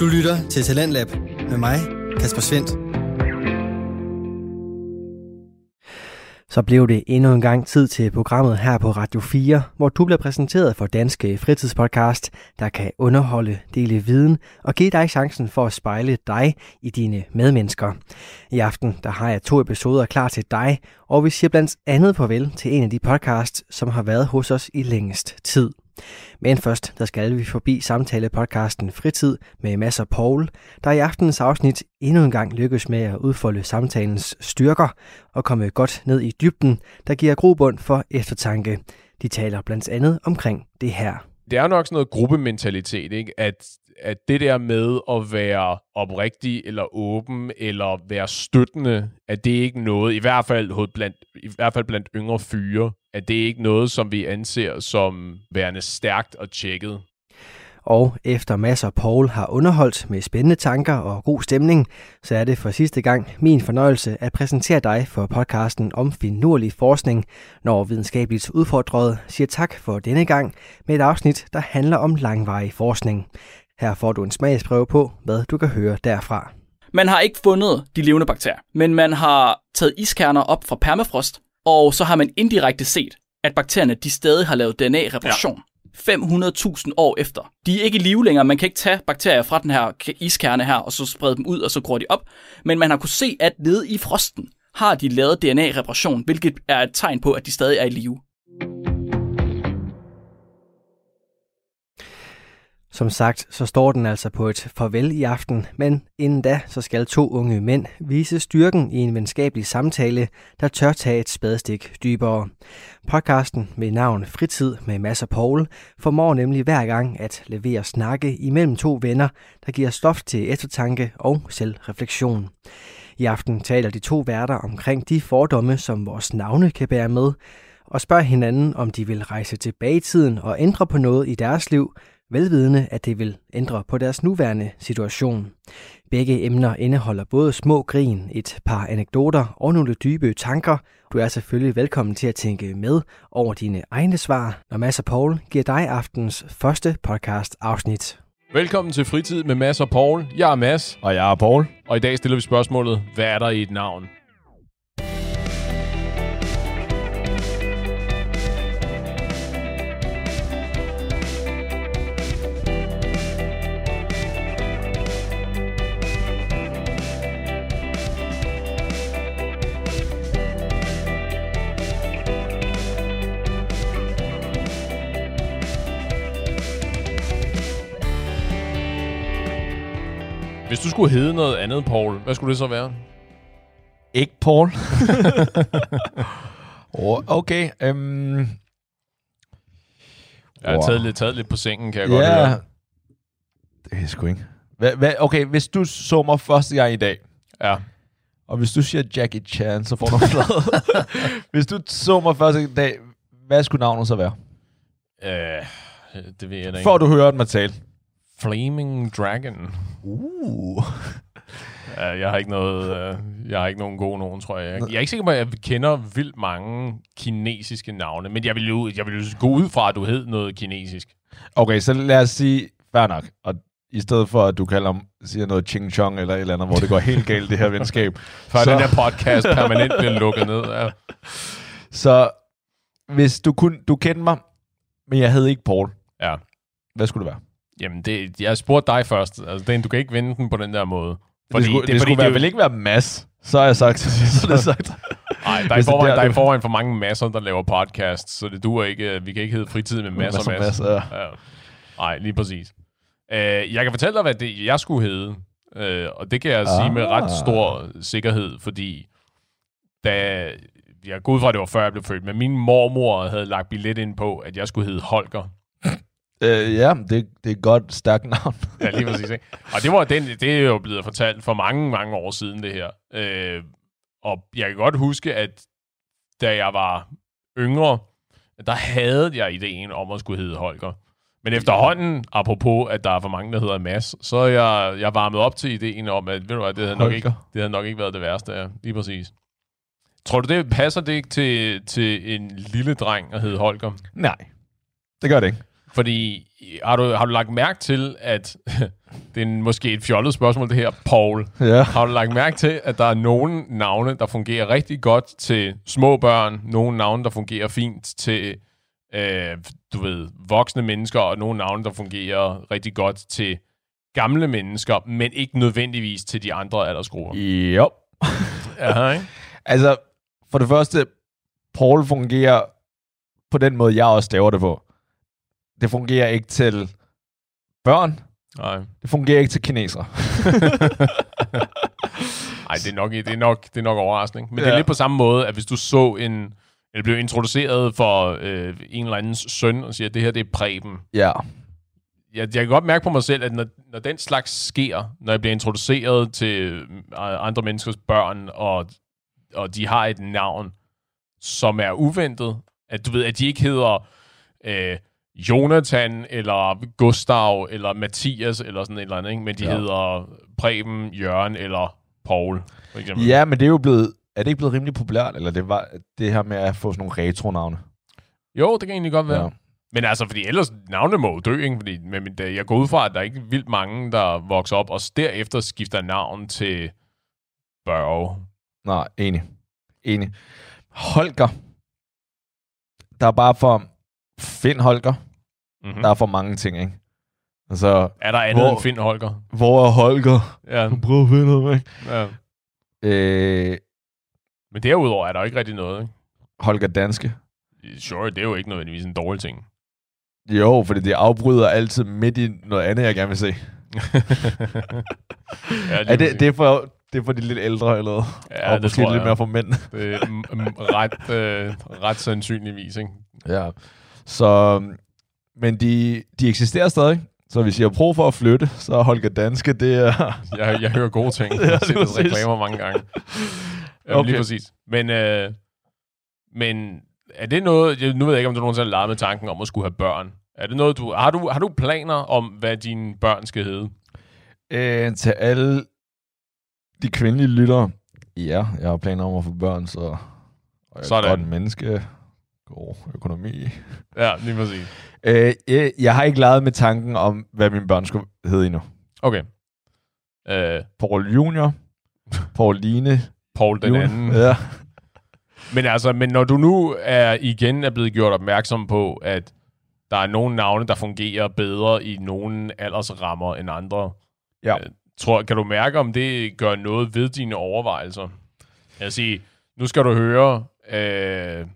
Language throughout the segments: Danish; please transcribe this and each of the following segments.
Du lytter til Talentlab med mig, Kasper Svendt. Så blev det endnu en gang tid til programmet her på Radio 4, hvor du bliver præsenteret for Danske Fritidspodcast, der kan underholde, dele viden og give dig chancen for at spejle dig i dine medmennesker. I aften der har jeg to episoder klar til dig, og vi siger blandt andet farvel til en af de podcasts, som har været hos os i længst tid. Men først, der skal vi forbi samtale-podcasten Fritid med Masser Paul, der i aftenens afsnit endnu en gang lykkes med at udfolde samtalens styrker og komme godt ned i dybden, der giver grobund for eftertanke. De taler blandt andet omkring det her. Det er nok sådan noget gruppementalitet, ikke? At, at det der med at være oprigtig eller åben eller være støttende, at det ikke noget, i hvert fald, blandt, i hvert fald blandt yngre fyre, at det ikke noget, som vi anser som værende stærkt og tjekket. Og efter masser af Paul har underholdt med spændende tanker og god stemning, så er det for sidste gang min fornøjelse at præsentere dig for podcasten om finurlig forskning, når videnskabeligt udfordret siger tak for denne gang med et afsnit, der handler om langvarig forskning. Her får du en smagsprøve på, hvad du kan høre derfra. Man har ikke fundet de levende bakterier, men man har taget iskerner op fra permafrost, og så har man indirekte set, at bakterierne de stadig har lavet DNA-reparation. Ja. 500.000 år efter. De er ikke i live længere. Man kan ikke tage bakterier fra den her iskerne her, og så sprede dem ud, og så gror de op. Men man har kunne se, at nede i frosten har de lavet DNA-reparation, hvilket er et tegn på, at de stadig er i live. Som sagt, så står den altså på et farvel i aften, men inden da, så skal to unge mænd vise styrken i en venskabelig samtale, der tør tage et spadestik dybere. Podcasten med navn Fritid med Mads og Paul formår nemlig hver gang at levere snakke imellem to venner, der giver stof til eftertanke og selvreflektion. I aften taler de to værter omkring de fordomme, som vores navne kan bære med, og spørger hinanden, om de vil rejse tilbage i tiden og ændre på noget i deres liv, velvidende at det vil ændre på deres nuværende situation. Begge emner indeholder både små grin, et par anekdoter og nogle dybe tanker. Du er selvfølgelig velkommen til at tænke med over dine egne svar, når Mads og Paul giver dig aftens første podcast afsnit. Velkommen til Fritid med Mads og Paul. Jeg er Mads. Og jeg er Paul. Og i dag stiller vi spørgsmålet, hvad er der i et navn? Hvis du skulle hedde noget andet, Paul, hvad skulle det så være? Ikke Paul. okay. Um... Jeg har wow. taget, lidt, taget lidt på sengen, kan jeg godt høre. Det er sgu ikke. Hva, hva, okay, hvis du så mig første gang i dag, ja. og hvis du siger Jackie Chan, så får du noget. hvis du så mig første dag, hvad skulle navnet så være? Øh, det ved jeg da ikke. Får du hørt mig tale. Flaming Dragon. Uh. ja, jeg har ikke noget, uh, jeg har ikke nogen gode nogen, tror jeg. Jeg er ikke sikker på, at jeg kender vildt mange kinesiske navne, men jeg vil jo, jeg vil jo gå ud fra, at du hed noget kinesisk. Okay, så lad os sige, fair nok, og i stedet for, at du kalder siger noget ching chong eller et eller andet, hvor det går helt galt, det her venskab. Før så... den her podcast permanent bliver lukket ned. Ja. Så hvis du kunne, du kendte mig, men jeg hed ikke Paul. Ja. Hvad skulle det være? Jamen, det, jeg spurgte dig først. Altså, den, du kan ikke vinde den på den der måde. Fordi, det skulle, det, det skulle det, vel ikke være mass, så har jeg sagt. så det sagt. Nej, der er, forvejen, der er forvejen for mange masser, der laver podcast, så det duer ikke. Vi kan ikke hedde fritid med masser og masser. masser ja. ja. Nej, lige præcis. Uh, jeg kan fortælle dig, hvad det, jeg skulle hedde. Uh, og det kan jeg ah. sige med ret stor sikkerhed, fordi da jeg går ud fra, at det var før jeg blev født, men min mormor havde lagt billet ind på, at jeg skulle hedde Holger. Øh, ja, det, det er et godt, stærkt navn. ja, lige præcis. Ikke? Og det, var den, det er jo blevet fortalt for mange, mange år siden, det her. Øh, og jeg kan godt huske, at da jeg var yngre, der havde jeg ideen om at skulle hedde Holger. Men efterhånden, apropos, at der er for mange, der hedder Mads, så er jeg, jeg varmet op til ideen om, at ved du hvad, det, havde nok ikke, det havde nok ikke været det værste. Ja. Lige præcis. Tror du, det passer det ikke til, til en lille dreng at hedde Holger? Nej, det gør det ikke. Fordi har du, har du lagt mærke til, at det er en, måske et fjollet spørgsmål, det her. Paul, Ja. har du lagt mærke til, at der er nogle navne, der fungerer rigtig godt til små børn, nogle navne, der fungerer fint til, øh, du ved, voksne mennesker, og nogle navne, der fungerer rigtig godt til gamle mennesker, men ikke nødvendigvis til de andre aldersgrupper. Jo. Ja, ikke? Altså, for det første, Paul fungerer på den måde, jeg også staver det på. Det fungerer ikke til børn. Nej. Det fungerer ikke til kinesere. Ej, det er nok, det er nok, det er nok overraskende. Men ja. det er lidt på samme måde, at hvis du så en, eller blev introduceret for øh, en eller andens søn, og siger, at det her det er Preben. Ja. Jeg, jeg kan godt mærke på mig selv, at når, når den slags sker, når jeg bliver introduceret til øh, andre menneskers børn, og, og de har et navn, som er uventet, at du ved, at de ikke hedder øh, Jonathan, eller Gustav, eller Mathias, eller sådan et eller andet, ikke? men de ja. Hedder Preben, Jørgen eller Paul, for eksempel. Ja, men det er jo blevet... Er det ikke blevet rimelig populært, eller det var det her med at få sådan nogle retro-navne? Jo, det kan egentlig godt være. Ja. Men altså, fordi ellers navne må jo dø, ikke? Fordi, men, jeg går ud fra, at der er ikke vildt mange, der vokser op, og derefter skifter navn til Børge. Nej, enig. Enig. Holger. Der er bare for... Find Holger. Mm-hmm. Der er for mange ting, ikke? Altså, Er der andet Hvor- end Finn Holger? hvor er Holger? Ja, Prøv at finde ham, ikke? ja. Øh, Men derudover er der jo ikke rigtig noget, ikke? Holger Danske. Sure, det er jo ikke nødvendigvis en dårlig ting. Jo, fordi det afbryder altid midt i noget andet, jeg gerne vil se. ja, Er det, det, er for, det er for de lidt ældre, eller hvad? ja, og det måske tror lidt jeg. mere for mænd. Det er ret, øh, ret sandsynligvis, ikke? ja. Så, men de, de eksisterer stadig. Så hvis I har brug for at flytte, så er Holger Danske, det er... Jeg, jeg hører gode ting. Jeg har set deres reklamer mange gange. Ja, okay. Okay. Lige præcis. Men, øh, men er det noget... Jeg, nu ved jeg ikke, om du nogensinde har leget med tanken om at skulle have børn. Er det noget, du... Har du, har du planer om, hvad dine børn skal hedde? Øh, til alle de kvindelige lyttere. Ja, jeg har planer om at få børn, så... Og jeg er Sådan. et godt menneske. God økonomi. Ja, lige præcis. Øh, jeg, jeg har ikke leget med tanken om, hvad mine børn skulle hedde endnu. Okay. Øh, Paul Junior. Pauline. Paul den Junior. anden. Ja. Men altså, men når du nu er igen er blevet gjort opmærksom på, at der er nogle navne, der fungerer bedre i nogle aldersrammer end andre, Ja. øh, tror, kan du mærke, om det gør noget ved dine overvejelser? Jeg vil sige, nu skal du høre, øh,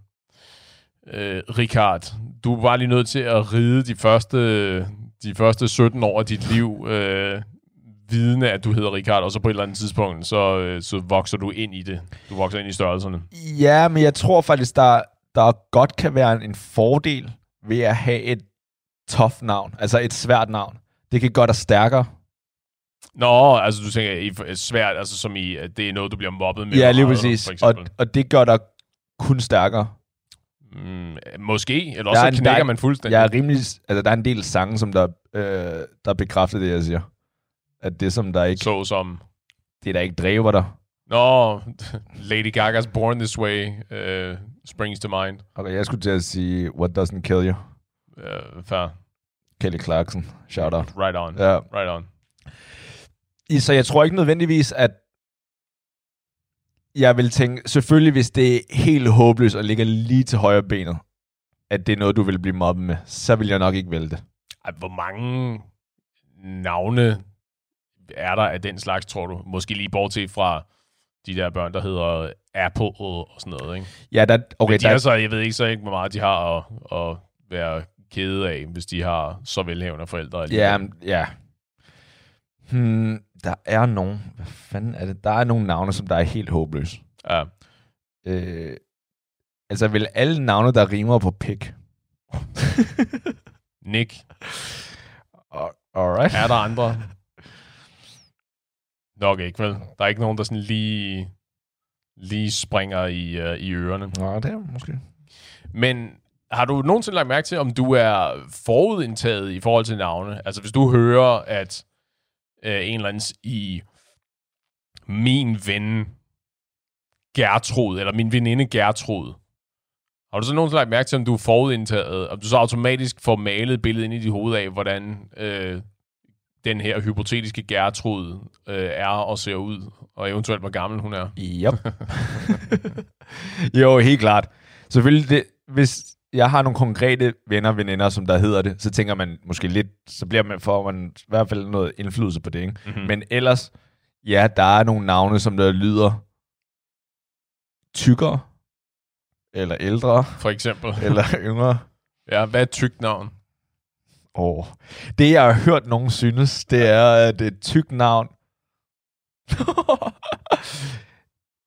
øh, Richard, du var lige nødt til at ride de første, de første 17 år af dit liv, øh, vidne, at du hedder Richard, og så på et eller andet tidspunkt, så, øh, så vokser du ind i det. Du vokser ind i størrelserne. ja, men jeg tror faktisk, der, der godt kan være en, en fordel ved at have et tough navn. Altså et svært navn. Det kan gøre dig stærkere. Nå, altså du tænker i svært, altså som i, at det er noget, du bliver mobbet med. Ja, lige præcis. Og, og det gør dig kun stærkere. Mm, måske, eller også så en- knækker der er- man fuldstændig. Jeg er rimelig... Altså, der er en del sange, som der, øh, der bekræfter det, jeg siger. At det, som der ikke... Så som, Det, der ikke dræber dig. nå, Lady Gaga's Born This Way uh, springs to mind. Okay, jeg skulle til at sige, what doesn't kill you? Uh, fair. Kelly Clarkson. Shout out. Right on. Ja. Right on. I- Så jeg tror ikke nødvendigvis, at jeg vil tænke, selvfølgelig hvis det er helt håbløst og ligger lige til højre benet, at det er noget, du vil blive mobbet med, så vil jeg nok ikke vælge det. Ej, hvor mange navne er der af den slags, tror du? Måske lige bortset fra de der børn, der hedder Apple og sådan noget, ikke? Ja, der, Okay, Men de er der, så, jeg ved ikke så ikke, hvor meget de har at, at være kede af, hvis de har så velhævende forældre. alligevel. ja, ja. Hmm, der er nogen, hvad fanden er det? Der er nogle navne, som der er helt håbløse. ja. Øh, altså, vil alle navne, der rimer på pik? Nick, Alright. er der andre? Nok ikke, vel? Der er ikke nogen, der sådan lige, lige springer i, uh, i ørerne. Nå, det er måske. Men har du nogensinde lagt mærke til, om du er forudindtaget i forhold til navne? Altså hvis du hører, at øh, en eller anden i min ven Gertrud, eller min veninde Gertrud, har du så nogensinde lagt mærke til, om du er forudindtaget, om du så automatisk får malet billedet ind i dit hoved af, hvordan øh, den her hypotetiske Gertrud øh, er og ser ud, og eventuelt hvor gammel hun er. Yep. jo, helt klart. Selvfølgelig, det, hvis jeg har nogle konkrete venner veninder, som der hedder det, så tænker man måske lidt, så bliver man, får man i hvert fald noget indflydelse på det. Ikke? Mm-hmm. Men ellers, ja, der er nogle navne, som der lyder tykkere, eller ældre, For eksempel. eller yngre. Ja, hvad er et tykt navn? Oh. Det, jeg har hørt nogen synes, det er, at det er et tykt navn.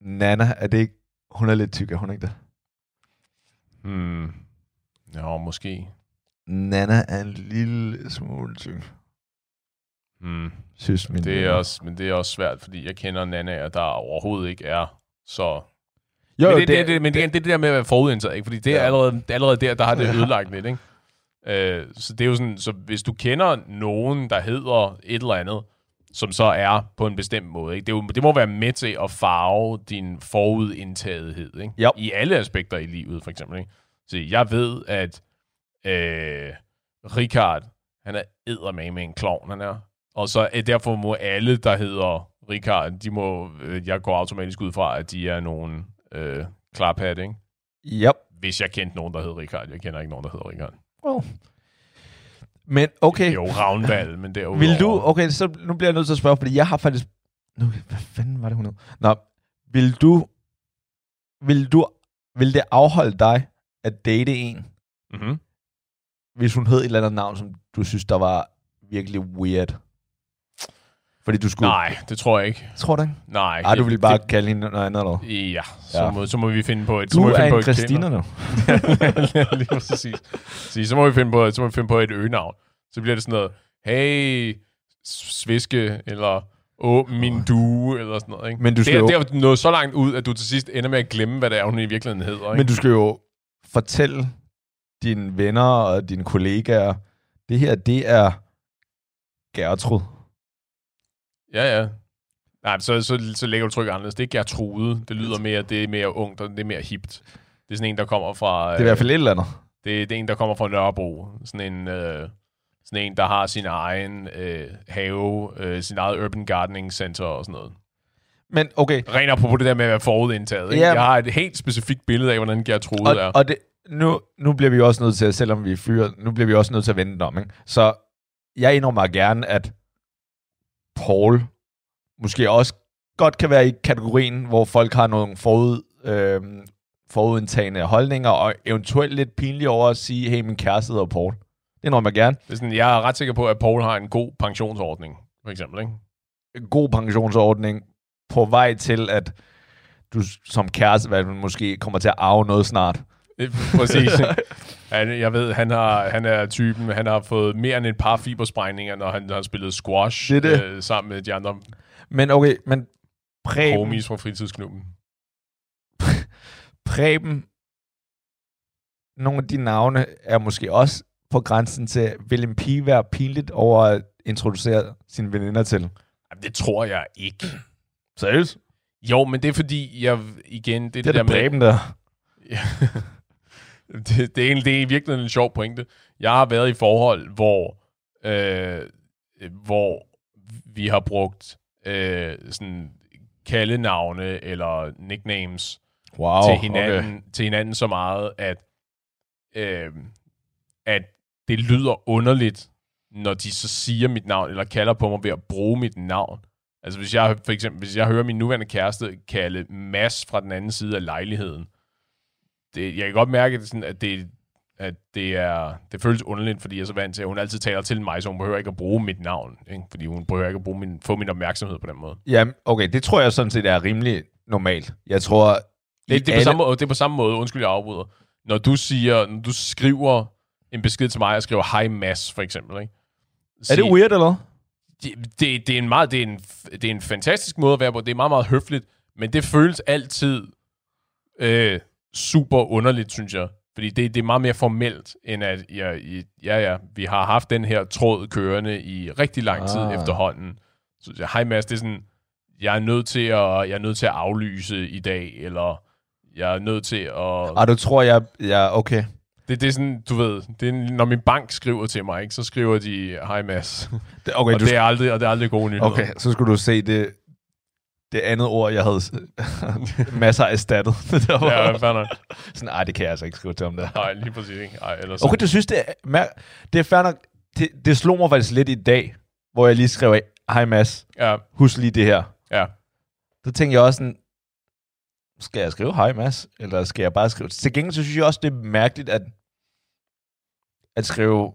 Nana, er det ikke... Hun er lidt tyk, er hun ikke det? Hmm. Ja, måske. Nana er en lille smule tyk, Hmm. synes min Det er også, men det er også svært, fordi jeg kender Nana, der overhovedet ikke er så... Jo, men jo, det, det, det, men det, det, det der med at være forudindtaget, ikke? fordi det er Ja. allerede, det er allerede der, der har det ødelagt lidt. Ikke? Øh, så det er jo sådan, så hvis du kender nogen, der hedder et eller andet, som så er på en bestemt måde, ikke? Det, er jo, det må være med til at farve din forudindtagethed ikke? Jo. i alle aspekter i livet, for eksempel. Ikke? Så jeg ved, at øh, Richard, han er eddermame med en klovn, han er. Og så øh, derfor må alle, der hedder Richard, de må, øh, jeg går automatisk ud fra, at de er nogen øh, klarpat, ikke? Yep. Hvis jeg kendte nogen, der hedder Richard. Jeg kender ikke nogen, der hedder Richard. Oh. Men okay, Jo, Ravnvald, men derudover... vil du... Okay, så nu bliver jeg nødt til at spørge, fordi jeg har faktisk... Nu, hvad fanden var det, hun hed? Nå, vil du... Vil du... Vil det afholde dig at date en, Mm-hmm. hvis hun hed et eller andet navn, som du synes, der var virkelig weird? Fordi du skulle... Nej, det tror jeg ikke. Tror du ikke? Nej. Ej, du det- vil bare det- kalde hende noget andet, eller? Ja, så, Ja. Må, så må vi finde på et... så Du må vi er finde på en Christina nu. Lige præcis. Så, så må vi finde på, så må vi finde på et øgenavn. Så bliver det sådan noget, hey, sviske, eller åh, min due, eller sådan noget. Ikke? Men du skal det, jo- det er jo nået så langt ud, at du til sidst ender med at glemme, hvad det er, hun i virkeligheden hedder. Ikke? Men du skal jo fortælle dine venner og dine kollegaer, det her, det er Gertrud. Ja, ja. Nej, så, så, så lægger du tryk anderledes. Det er Gertrude. Det lyder mere, det er mere ungt, og det er mere hipt. Det er sådan en, der kommer fra... Det er i hvert fald et eller andet. Det, det er en, der kommer fra Nørrebro. Sådan en, øh, sådan en der har sin egen øh, have, øh, sin eget urban gardening center og sådan noget. Men okay, Rent apropos det der med at være forudindtaget. Ikke? Ja. Jeg har et helt specifikt billede af, hvordan Gertrude er. og, og det, nu, nu bliver vi også nødt til, selvom vi er fyre, nu bliver vi også nødt til at vende den om. Ikke? Så jeg indrømmer gerne, at Paul måske også godt kan være i kategorien, hvor folk har nogle forud, øh, forudindtagende holdninger, og eventuelt lidt pinlige over at sige, hey, min kæreste hedder Paul. Det indrømmer jeg gerne. Det er sådan, jeg er ret sikker på, at Paul har en god pensionsordning, for eksempel. Ikke? En god pensionsordning på vej til, at du som kæreste måske kommer til at arve noget snart. Præcis. han, jeg ved, han, har, han er typen, han har fået mere end et par fibersprængninger, når han har spillet squash Det det. Øh, sammen med de andre Men okay, men Preben, homies fra fritidsklubben. Preben, nogle af de navne er måske også på grænsen til, vil en pige være pinligt over at introducere sine veninder til? Jamen, det tror jeg ikke. Seriøst? Jo, men det er fordi, jeg igen... Det, Det det er der det Preben der. Ja. det, det, er egentlig, det er i virkeligheden en sjov pointe. Jeg har været i forhold, hvor, øh, hvor vi har brugt øh, sådan kaldenavne eller nicknames Wow, til, hinanden, okay. til hinanden så meget, at, øh, at det lyder underligt, når de så siger mit navn, eller kalder på mig ved at bruge mit navn. Altså hvis jeg for eksempel, hvis jeg hører min nuværende kæreste kalde Mads fra den anden side af lejligheden, det, jeg kan godt mærke, at det, sådan, at det, at det, er, det føles underligt, fordi jeg er så vant til, at hun altid taler til mig, så hun behøver ikke at bruge mit navn. Ikke? Fordi hun behøver ikke at bruge min, få min opmærksomhed på den måde. Ja, okay, det tror jeg sådan set er rimelig normalt. Jeg tror... Det, det, er på alle- samme måde, det er på samme måde, undskyld, jeg afbryder. Når du siger, når du skriver en besked til mig, og skriver, hej Mads, for eksempel, ikke? Er det weird, eller? Det, det, det, er en meget, det, er en, det er en fantastisk måde at være på. Det er meget, meget høfligt, men det føles altid øh, super underligt, synes jeg. Fordi det, det er meget mere formelt, end at ja, ja, ja, vi har haft den her tråd kørende i rigtig lang tid Ah. efterhånden. Så ja, hej Mads, det er sådan, jeg er nødt til at, jeg er nødt til at aflyse i dag, eller jeg er nødt til at... Og du tror, jeg... Ja, okay. Det, det er sådan, du ved, det er, når min bank skriver til mig, ikke, så skriver de, hej Mads. Det- Okay, og, du, det er aldrig, og det er aldrig gode nyheder. okay, så skulle du se det, det andet ord, jeg havde masser af erstattet. det var Ja, fair nok. sådan, ej, det kan jeg altså ikke skrive til om det. Nej, lige præcis. Ikke? Ej, ellers, Okay, du synes, det er, det er fair nok. Det, det slog mig faktisk lidt i dag, hvor jeg lige skrev, hej Mads, Ja, husk lige det her. ja. Så tænkte jeg også sådan, skal jeg skrive hej Mads, eller skal jeg bare skrive... Til gengæld så synes jeg også, det er mærkeligt at, at skrive,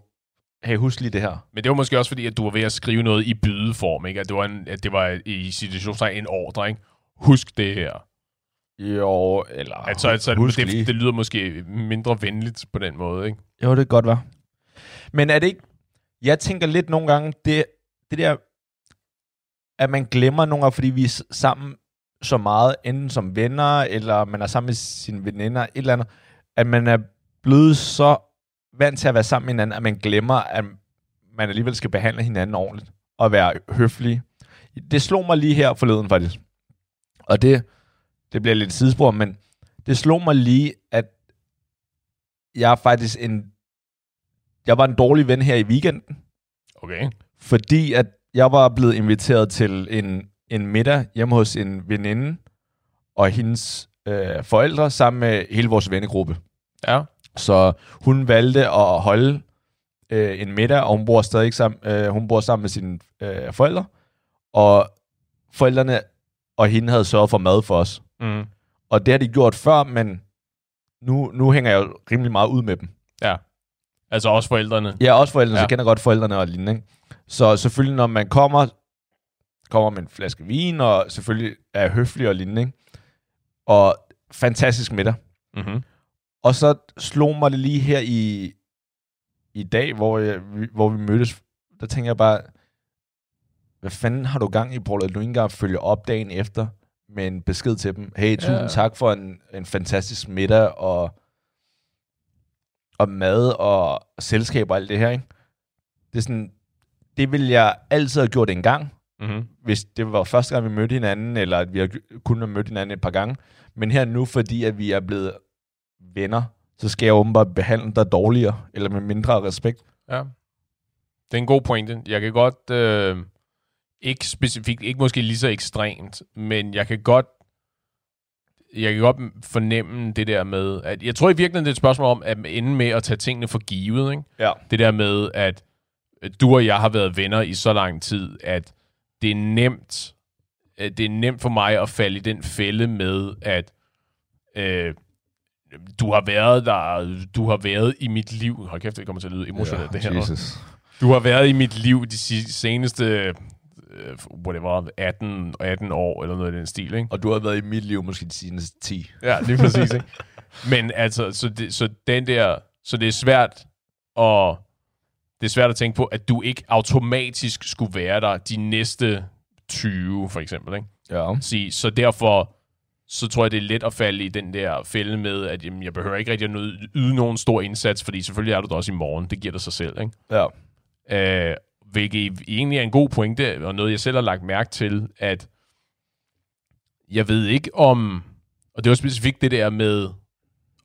hey, husk lige det her. Men det var måske også fordi, at du var ved at skrive noget i bydeform, ikke? At det var, en, at det var i situationstegn en ordre, ikke? Husk det her. Jo, eller... Altså, altså husk det, lige. det, lyder måske mindre venligt på den måde, ikke? Jo, det kan godt være. Men er det ikke... Jeg tænker lidt nogle gange, det, det der, at man glemmer nogle gange, fordi vi er sammen så meget, enten som venner, eller man er sammen med sine veninder, et eller andet, at man er blevet så vant til at være sammen med hinanden, at man glemmer, at man alligevel skal behandle hinanden ordentligt, og være høflig. Det slog mig lige her forleden, faktisk. Og det, det bliver lidt sidespor, men det slog mig lige, at jeg er faktisk en... Jeg var en dårlig ven her i weekenden, Okay. fordi at jeg var blevet inviteret til en, en middag hjemme hos en veninde og hendes øh, forældre sammen med hele vores vennegruppe. Ja. Så hun valgte at holde øh, en middag, og hun bor stadig sammen, øh, hun bor sammen med sine øh, forældre. Og forældrene og hende havde sørget for mad for os. Mm. Og det har de gjort før, men nu, nu hænger jeg jo rimelig meget ud med dem. Ja. Altså også forældrene. Ja, også forældrene, ja. Så kender godt forældrene og lignende. Ikke? Så selvfølgelig, når man kommer, kommer med en flaske vin, og selvfølgelig er høflig og lignende. Ikke? Og fantastisk middag. Mm-hmm. Og så slog mig det lige her i, i dag, hvor, jeg, hvor vi mødtes. Der tænker jeg bare, hvad fanden har du gang i, Paul, at du ikke engang følger op dagen efter med en besked til dem. Hey, tusind Ja. tak for en, en fantastisk middag, og, og mad, og selskab og alt det her. Ikke? Det er sådan, det ville jeg altid have gjort en gang, Mm-hmm. hvis det var første gang, vi mødte hinanden, eller at vi har kun har mødt hinanden et par gange. Men her nu, fordi at vi er blevet venner, så skal jeg åbenbart behandle dig dårligere, eller med mindre respekt. Ja. Det er en god pointe. Jeg kan godt, øh, ikke specifikt, ikke måske lige så ekstremt, men jeg kan godt, jeg kan godt fornemme det der med, at jeg tror i virkeligheden, det er et spørgsmål om at ende med at tage tingene for givet, ikke? Ja. Det der med, at du og jeg har været venner i så lang tid, at det er nemt, det er nemt for mig at falde i den fælde med, at øh, du har været der, du har været i mit liv. Hold kæft, det kommer til at lyde emotionelt, det her. Jesus. Du har været i mit liv de seneste, whatever, 18, 18 år, eller noget i den stil, ikke? Og du har været i mit liv måske de seneste 10. Ja, lige præcis, ikke? Men altså, så, det, så den der, så det er svært at, det er svært at tænke på, at du ikke automatisk skulle være der de næste 20, for eksempel, ikke? Ja. Sige, så derfor, så tror jeg, det er let at falde i den der fælde med, at jamen, jeg behøver ikke rigtig at yde, nogen stor indsats, fordi selvfølgelig er du der også i morgen. Det giver dig sig selv, ikke? Ja. Øh, hvilket egentlig er en god pointe, og noget, jeg selv har lagt mærke til, at jeg ved ikke om, og det var specifikt det der med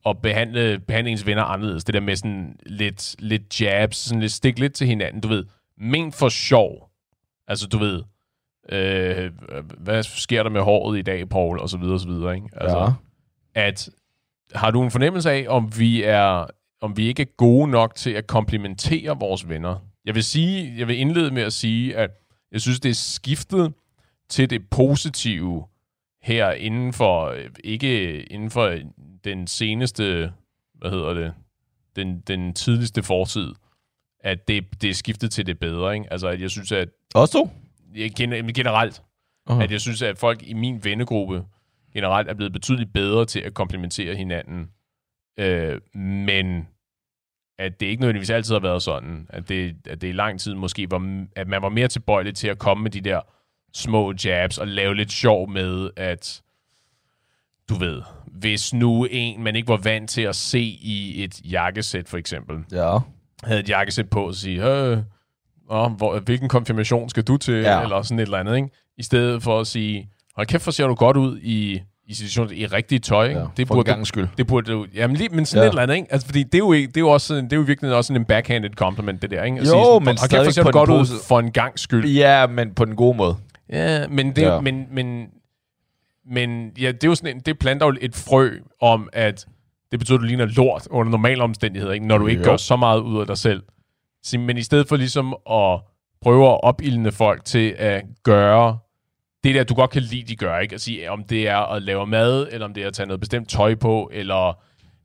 at behandle, behandle ens venner anderledes, det der med sådan lidt, lidt jabs, sådan lidt stik lidt til hinanden, du ved, men for sjov. Altså, du ved, øh, hvad sker der med håret i dag, Paul, og så videre, og så videre, ikke? Altså, ja. at har du en fornemmelse af, om vi er om vi ikke er gode nok til at komplementere vores venner? Jeg vil sige, jeg vil indlede med at sige, at jeg synes, det er skiftet til det positive her inden for, ikke inden for den seneste, hvad hedder det, den, den tidligste fortid, at det, det er skiftet til det bedre, ikke? Altså, at jeg synes, at Også to? Generelt, Aha. at jeg synes, at folk i min vennegruppe generelt er blevet betydeligt bedre til at komplementere hinanden. Øh, men at det ikke nødvendigvis altid har været sådan, at det, at det i lang tid måske var, at man var mere tilbøjelig til at komme med de der små jabs og lave lidt sjov med, at du ved, hvis nu en, man ikke var vant til at se i et jakkesæt for eksempel, Ja. havde et jakkesæt på og sige, øh, åh, hvor, hvilken konfirmation skal du til? Ja. Ja. Eller sådan et eller andet, ikke? I stedet for at sige, hold kæft, hvor ser du godt ud i, i situationer i rigtigt tøj. Ikke? Ja, det for burde gang skyld. det burde du, jamen lige, men sådan ja. Ja. et eller andet, ikke? Altså, fordi det er jo, ikke, det er jo også, det er jo virkelig også sådan en backhanded compliment, det der, ikke? At Jo, sige sådan, men "Hold kæft, hvor stadig ser på godt ud for en gang skyld. Ja, men på den gode måde. Ja, men det, Ja. ja. men, men, men ja, det er jo sådan en, det planter jo et frø om, at det betyder, at du ligner lort under normale omstændigheder, ikke? når du ikke Jo. gør så meget ud af dig selv. Men i stedet for ligesom at prøve at opildne folk til at gøre det der, du godt kan lide, de gør, ikke? At sige, om det er at lave mad, eller om det er at tage noget bestemt tøj på, eller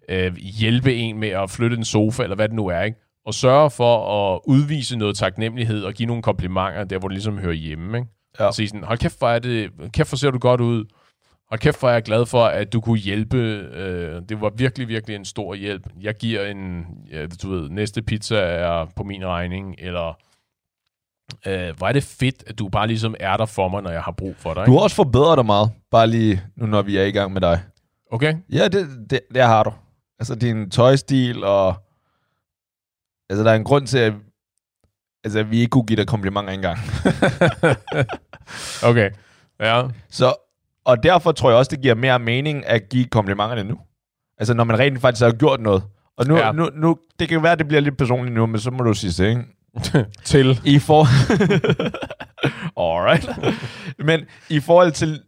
øh, hjælpe en med at flytte en sofa, eller hvad det nu er, ikke? Og sørge for at udvise noget taknemmelighed og give nogle komplimenter, der hvor det ligesom hører hjemme, ikke? Ja. Og sige sådan, hold kæft, hvor er det, kæft, hvor ser du godt ud. Hold kæft, hvor er jeg glad for, at du kunne hjælpe. Øh, det var virkelig, virkelig en stor hjælp. Jeg giver en, ja, du ved, næste pizza er på min regning, eller øh, hvor er det fedt, at du bare ligesom er der for mig, når jeg har brug for dig. Du Ikke? har også forbedret dig meget, bare lige nu, når vi er i gang med dig. Okay? Ja, det, det, det har du. Altså din tøjstil og... Altså der er en grund til, at, altså, at vi ikke kunne give dig komplimenter engang. Okay. Ja. Så, og derfor tror jeg også, det giver mere mening at give komplimenterne nu. Altså når man rent faktisk har gjort noget. Og nu, Ja. nu, nu det kan være, at det bliver lidt personligt nu, men så må du sige det, ikke? Til. I for... Alright. Men i forhold til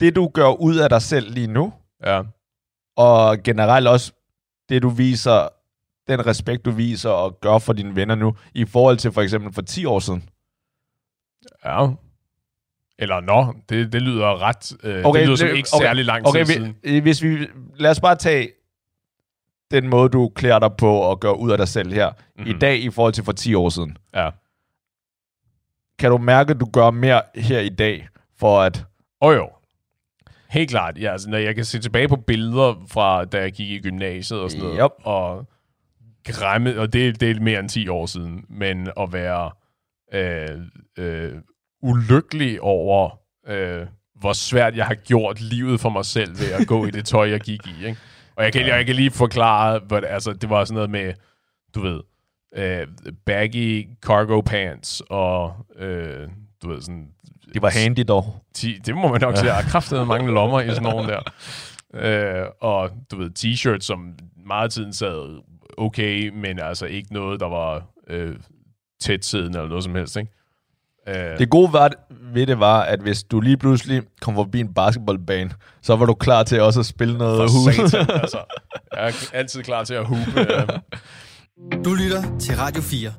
det, du gør ud af dig selv lige nu, Ja. og generelt også det, du viser, den respekt, du viser og gør for dine venner nu, i forhold til for eksempel for 10 år siden. Ja. Eller nå, det, det lyder ret... Øh, okay, det lyder som ikke okay, særlig lang tid okay, siden. vi, hvis vi, lad os bare tage den måde, du klæder dig på og gør ud af dig selv her, mm-hmm. i Mhm. dag i forhold til for 10 år siden. Ja. Kan du mærke, at du gør mere her i dag, for at... Og jo. Helt klart. Ja, altså, når jeg kan se tilbage på billeder fra, da jeg gik i gymnasiet og sådan noget, Yep. og græmme, og det, det er mere end 10 år siden, men at være øh, øh, ulykkelig over, øh, hvor svært jeg har gjort livet for mig selv ved at gå i det tøj, jeg gik i. Ikke? Og jeg kan, jeg kan lige forklare, hvad, altså, det var sådan noget med, du ved, øh, baggy cargo pants, og øh, du ved, sådan Det var handy dog. 10, det må man nok sige. Jeg har kraftet mange lommer i sådan nogle der. Øh, og du ved, t-shirts, som meget af tiden sad okay, men altså ikke noget, der var øh, tæt siddende eller noget som helst, ikke? Øh, Det gode var, ved det var, at hvis du lige pludselig kom forbi en basketballbane, så var du klar til også at spille noget hus. satan, altså. Jeg er altid klar til at hupe. Øh. Du lytter til Radio 4.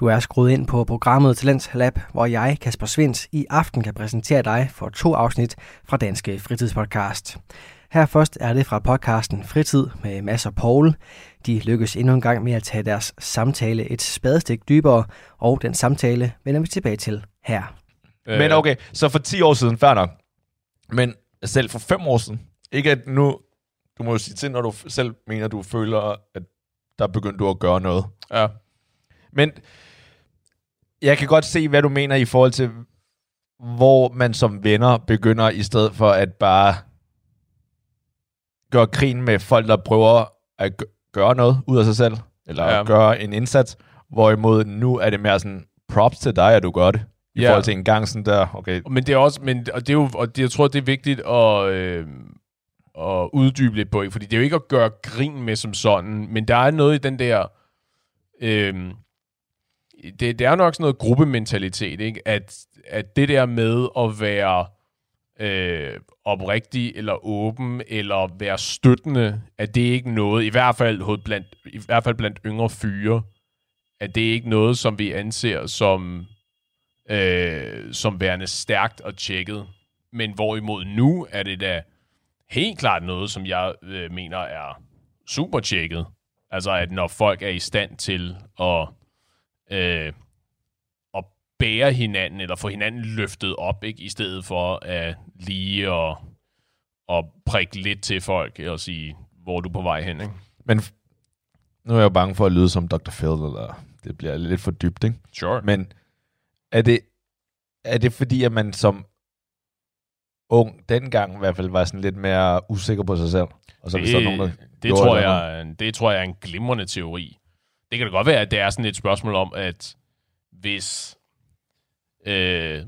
Du er skruet ind på programmet Talents Lab, hvor jeg, Kasper Svens, i aften kan præsentere dig for to afsnit fra Danske Fritidspodcast. Her først er det fra podcasten Fritid med Mads og Paul. De lykkes endnu en gang med at tage deres samtale et spadestik dybere, og den samtale vender vi tilbage til her. Men okay, så for 10 år siden, fair nok. Men selv for 5 år siden, ikke at nu, du må jo sige til, når du selv mener, du føler, at der begyndte du at gøre noget. Ja. Men jeg kan godt se, hvad du mener i forhold til, hvor man som venner begynder, i stedet for at bare gøre krigen med folk, der prøver at gø- gøre noget ud af sig selv, eller Ja. gøre en indsats, hvorimod nu er det mere sådan, props til dig, at du gør det, i Ja. forhold til en gang sådan der, okay, Men det er også, men, og det er jo, og det, jeg tror, det er vigtigt at, øh, at uddybe lidt på, fordi det er jo ikke at gøre grin med som sådan, men der er noget i den der, øh, det, det er nok sådan noget gruppementalitet, ikke? At, at det der med at være øh, oprigtig eller åben eller være støttende, at det ikke noget, i hvert fald, blandt, i hvert fald blandt yngre fyre, at det er ikke noget, som vi anser som øh, som værende stærkt og tjekket. Men hvorimod nu er det da helt klart noget, som jeg øh, mener er super tjekket. Altså, at når folk er i stand til at, øh, bære hinanden, eller få hinanden løftet op, ikke? i stedet for at lige at, at prikke lidt til folk og sige, hvor er du på vej hen. Ikke? men nu er jeg jo bange for at lyde som Dr. Phil, eller det bliver lidt for dybt, ikke? Sure. Men er det, er det fordi, at man som ung dengang i hvert fald var sådan lidt mere usikker på sig selv? Og så er vi så nogen, der det, tror jeg, det tror jeg er en glimrende teori. Det kan da godt være, at det er sådan et spørgsmål om, at hvis, øh,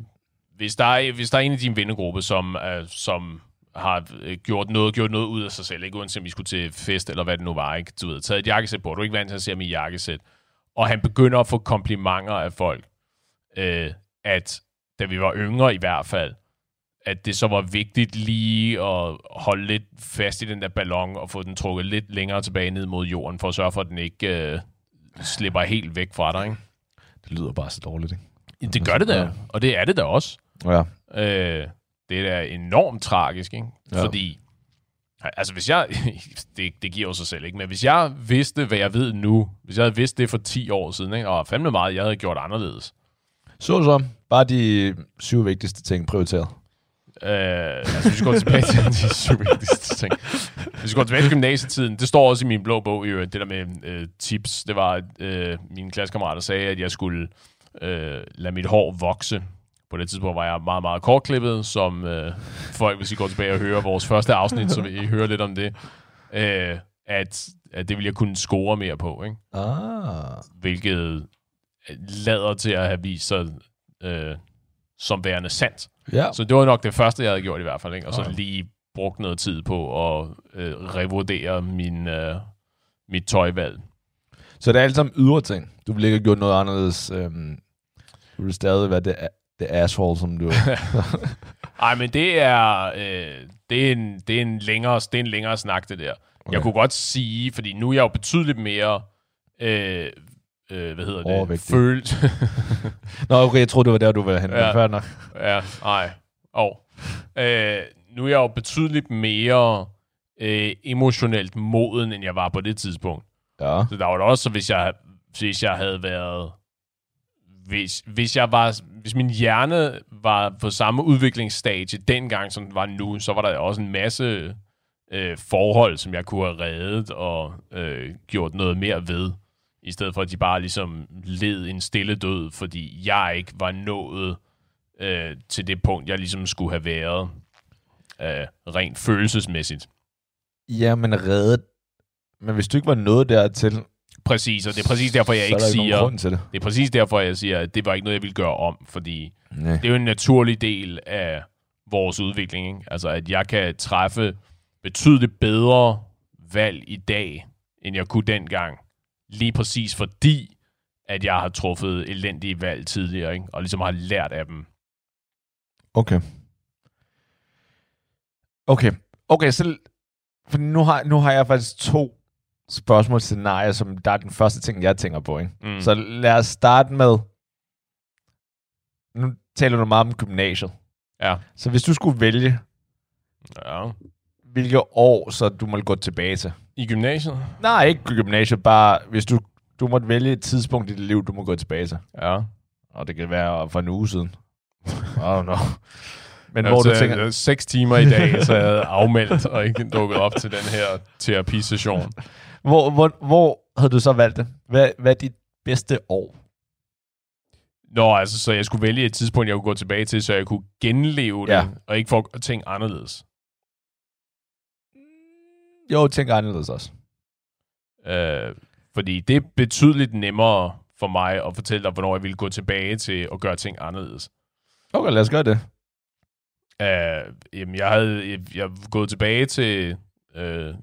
hvis der, er, hvis der er en i din vennegruppe, som, uh, som har øh, gjort noget, gjort noget ud af sig selv, ikke uanset om vi skulle til fest, eller hvad det nu var, ikke? Du ved, taget et jakkesæt på, du er ikke vant til at se ham i jakkesæt, og han begynder at få komplimenter af folk, øh, at da vi var yngre i hvert fald, at det så var vigtigt lige at holde lidt fast i den der ballon, og få den trukket lidt længere tilbage ned mod jorden, for at sørge for, at den ikke øh, slipper helt væk fra dig, ikke? Det lyder bare så dårligt, ikke? Det gør det da, og det er det da også. Ja. Øh, det er da enormt tragisk, ikke? Ja. Fordi, altså hvis jeg, det, det giver jo sig selv, ikke? Men hvis jeg vidste, hvad jeg ved nu, hvis jeg havde vidst det for 10 år siden, ikke? Og fandme meget, jeg havde gjort anderledes. Så så. Bare de syv vigtigste ting prioriteret. Øh, altså vi går tilbage til de syv vigtigste ting. Hvis vi går tilbage til gymnasietiden, det står også i min blå bog, i øvrigt, det der med øh, tips, det var, at øh, mine klassekammerater sagde, at jeg skulle øh, lade mit hår vokse. På det tidspunkt var jeg meget, meget kortklippet, som øh, folk, hvis I går tilbage og hører vores første afsnit, så vil I høre lidt om det, øh, at, at det ville jeg kunne score mere på, ikke? Ah. hvilket lader til at have vist sig øh, som værende sandt. Ja. Så det var nok det første, jeg havde gjort i hvert fald, ikke? og så Okay. lige brugt noget tid på at øh, revurdere min, øh, mit tøjvalg. Så det er alt sammen ydre ting. Du ville ikke have gjort noget anderledes. Øhm, du ville stadig være det, det asshole, som du Ej, men det er, øh, det, er en, det, er en længere, det er en længere snak, det der. Okay. Jeg kunne godt sige, fordi nu er jeg jo betydeligt mere, øh, øh, hvad hedder det, følt. Nå, okay, jeg troede, det var der, du ville hen. Ja. Fair nok. Ja, nej. Og øh, nu er jeg jo betydeligt mere øh, emotionelt moden, end jeg var på det tidspunkt. Ja. Så der var det også, hvis jeg, hvis jeg havde været... Hvis, hvis, jeg var, hvis min hjerne var på samme udviklingsstadie dengang, som den var nu, så var der også en masse øh, forhold, som jeg kunne have reddet og øh, gjort noget mere ved, i stedet for at de bare ligesom led en stille død, fordi jeg ikke var nået øh, til det punkt, jeg ligesom skulle have været øh, rent følelsesmæssigt. Ja, men reddet. Men hvis du ikke var nået dertil, Præcis, og det er præcis derfor, jeg ikke siger... til det. Det er præcis derfor, jeg siger, at det var ikke noget, jeg ville gøre om, fordi Nej. det er jo en naturlig del af vores udvikling. Ikke? Altså, at jeg kan træffe betydeligt bedre valg i dag, end jeg kunne dengang. Lige præcis fordi, at jeg har truffet elendige valg tidligere, ikke? og ligesom har lært af dem. Okay. Okay. Okay, så... For nu har, nu har jeg faktisk to spørgsmålsscenarier, som der er den første ting, jeg tænker på. Ikke? Mm. Så lad os starte med... Nu taler du meget om gymnasiet. Ja. Så hvis du skulle vælge, ja. hvilke år, så du må gå tilbage til? I gymnasiet? Nej, ikke gymnasiet, bare hvis du, du måtte vælge et tidspunkt i dit liv, du må gå tilbage til. Ja. Og det kan være for en uge siden. oh, no. Men Altså, hvor du tænker, øh, seks timer i dag, så jeg havde afmeldt og ikke dukket op til den her terapisession. hvor, hvor, hvor havde du så valgt det? Hvad, hvad er dit bedste år? Nå, altså, så jeg skulle vælge et tidspunkt, jeg kunne gå tilbage til, så jeg kunne genleve det, Ja. og ikke få ting anderledes. Jo, tænker anderledes også. Øh, fordi det er betydeligt nemmere for mig at fortælle dig, hvornår jeg ville gå tilbage til at gøre ting anderledes. Okay, lad os gøre det. Øh, jamen, jeg havde jeg, jeg gået tilbage til øh,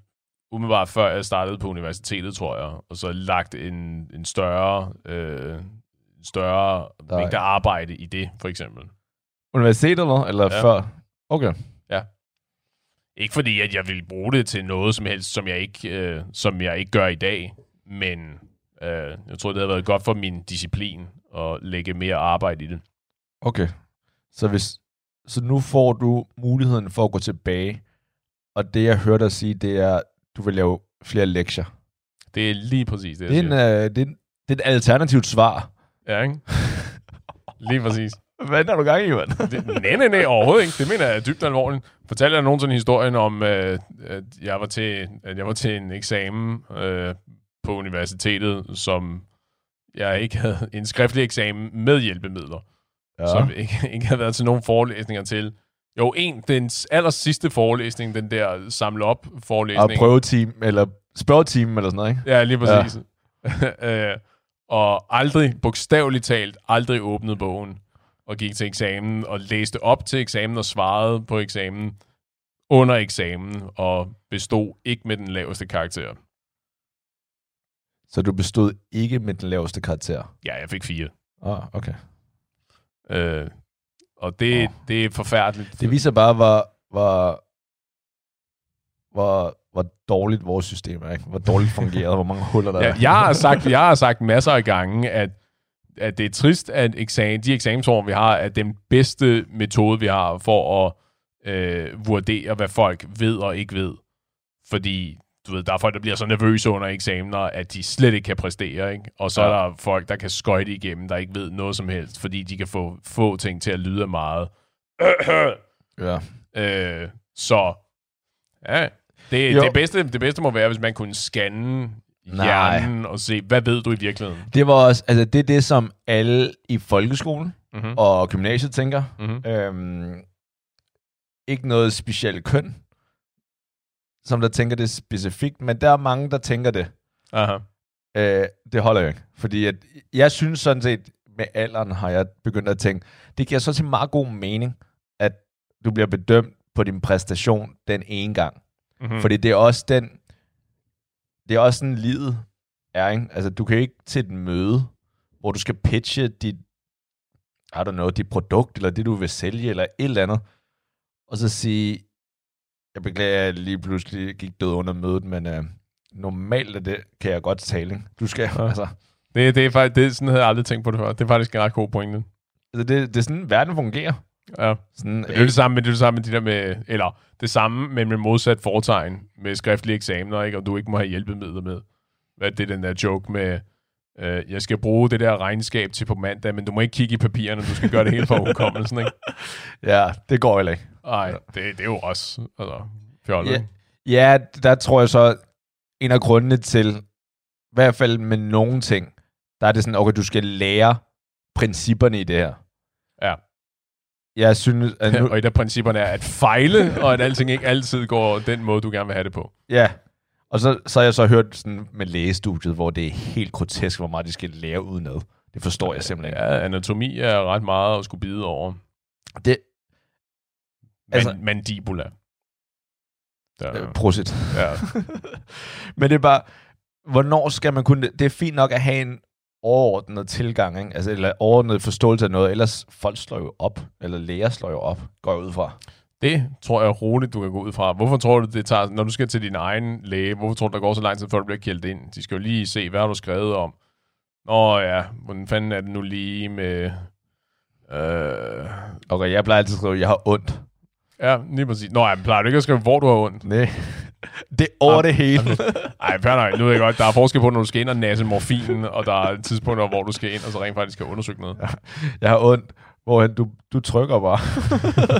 umiddelbart før jeg startede på universitetet, tror jeg, og så lagt en, en større, øh, en større Nej. mængde arbejde i det, for eksempel. Universitet eller, eller Ja. ja. før? Okay. Ikke fordi, at jeg ville bruge det til noget som helst, som jeg ikke, øh, som jeg ikke gør i dag, men øh, jeg tror, det havde været godt for min disciplin at lægge mere arbejde i det. Okay. Så, hvis, så nu får du muligheden for at gå tilbage, og det jeg hørte dig sige, det er, du vil lave flere lektier. Det er lige præcis det, Det er, en, øh, det, er en, det er et alternativt svar. Ja, ikke? Lige præcis. Hvad er du gang i, mand? Nej, nej, nej, overhovedet ikke. Det mener jeg er dybt alvorligt. Fortalte jeg nogensinde historien om, øh, at, jeg var til, at jeg var til en eksamen øh, på universitetet, som jeg ikke havde en skriftlig eksamen med hjælpemidler, ja. som ikke, ikke havde været til nogen forelæsninger til. Jo, en, den aller sidste forelæsning, den der samle op Og forelæsning. prøveteam, eller spørgeteam, eller sådan noget, ikke? Ja, lige præcis. Ja. øh, og aldrig, bogstaveligt talt, aldrig åbnet bogen. og gik til eksamen og læste op til eksamen og svarede på eksamen under eksamen og bestod ikke med den laveste karakter. Så du bestod ikke med den laveste karakter? Ja, jeg fik fire. Ah, okay. Øh, og det, oh. det er forfærdeligt. Det viser bare, hvor, hvor, hvor, hvor dårligt vores system er, ikke? Hvor dårligt fungerer, hvor mange huller der Ja, er. jeg, har sagt, jeg har sagt masser af gange, at, at det er trist, at eksamen, de eksamensformer, vi har, er den bedste metode, vi har for at øh, vurdere, hvad folk ved og ikke ved. Fordi du ved, der er folk, der bliver så nervøse under eksamener, at de slet ikke kan præstere. Ikke? Og så ja. Er der folk, der kan skøjte igennem, der ikke ved noget som helst, fordi de kan få få ting til at lyde meget. Ja. Øh, så ja, det, Jo. det, bedste, det bedste må være, hvis man kunne scanne Nej. hjernen og se, hvad ved du i virkeligheden? Det var også, altså det er det, som alle i folkeskolen Mm-hmm. og gymnasiet tænker. Mm-hmm. Øhm, ikke noget specielt køn, som der tænker det specifikt, men der er mange, der tænker det. Aha. Øh, det holder jo ikke. Fordi at, jeg synes sådan set, med alderen har jeg begyndt at tænke, det giver så til meget god mening, at du bliver bedømt på din præstation den ene gang. Mm-hmm. Mm. Fordi det er også den, det er også sådan livet er, ikke? Altså, du kan ikke til et møde, hvor du skal pitche dit, I don't know, dit produkt, eller det, du vil sælge, eller et eller andet, og så sige, jeg beklager, at jeg lige pludselig gik død under mødet, men øh, normalt er det, kan jeg godt tale, ikke? Du skal, Ja. altså, Det, det er faktisk, det, sådan havde jeg aldrig tænkt på det før. Det er faktisk en ret god pointe. altså det, det er sådan, verden fungerer. Ja. Sådan, Det er jo det samme med det, er det samme med de der med, eller det samme, men med modsat foretegn med skriftlige eksamener, ikke? og du ikke må have hjælpemidler med. Hvad er det den der joke med, øh, jeg skal bruge det der regnskab til på mandag, men du må ikke kigge i papirerne, du skal gøre det helt for hukommelsen, ikke? ja, det går heller ikke. Ej, det, det er jo også altså, fjollet. Ja. Ja, der tror jeg så, en af grundene til, i hvert fald med nogle ting, der er det sådan, okay, du skal lære principperne i det her. Ja. Jeg synes, at nu, og et af principperne er at fejle, og at alting ikke altid går den måde, du gerne vil have det på. ja, og så, så har jeg så hørt sådan med lægestudiet, hvor det er helt grotesk, hvor meget de skal lære udenad. Det forstår jeg simpelthen ikke. Ja, anatomi er ret meget at skulle bide over. Det, Altså- mandibula. Der, øh, prosit. ja. Men det er bare, hvornår skal man kunne... Det er fint nok at have en overordnet tilgang, ikke? Altså, eller overordnet forståelse af noget, ellers folk slår jo op, eller læger slår jo op, går jeg ud fra. Det tror jeg roligt, du kan gå ud fra. Hvorfor tror du, det tager, når du skal til din egen læge, hvorfor tror du, der går så lang tid, før du bliver kældt ind? De skal jo lige se, hvad har du skrevet om? Nå ja, hvordan fanden er det nu lige med... Øh, Okay, jeg plejer altid at skrive, at jeg har ondt. Ja, lige præcis. Nå, jeg plejer du ikke at skrive, hvor du har ondt? Nej. Det er over det hele. Ej, fair nok. Nu ved jeg godt, der er forskel på, når du skal ind og nasse morfin, og der er tidspunkter, hvor du skal ind, og så rent faktisk skal undersøge noget. Jeg har ondt. Hvorhen du, du trykker bare.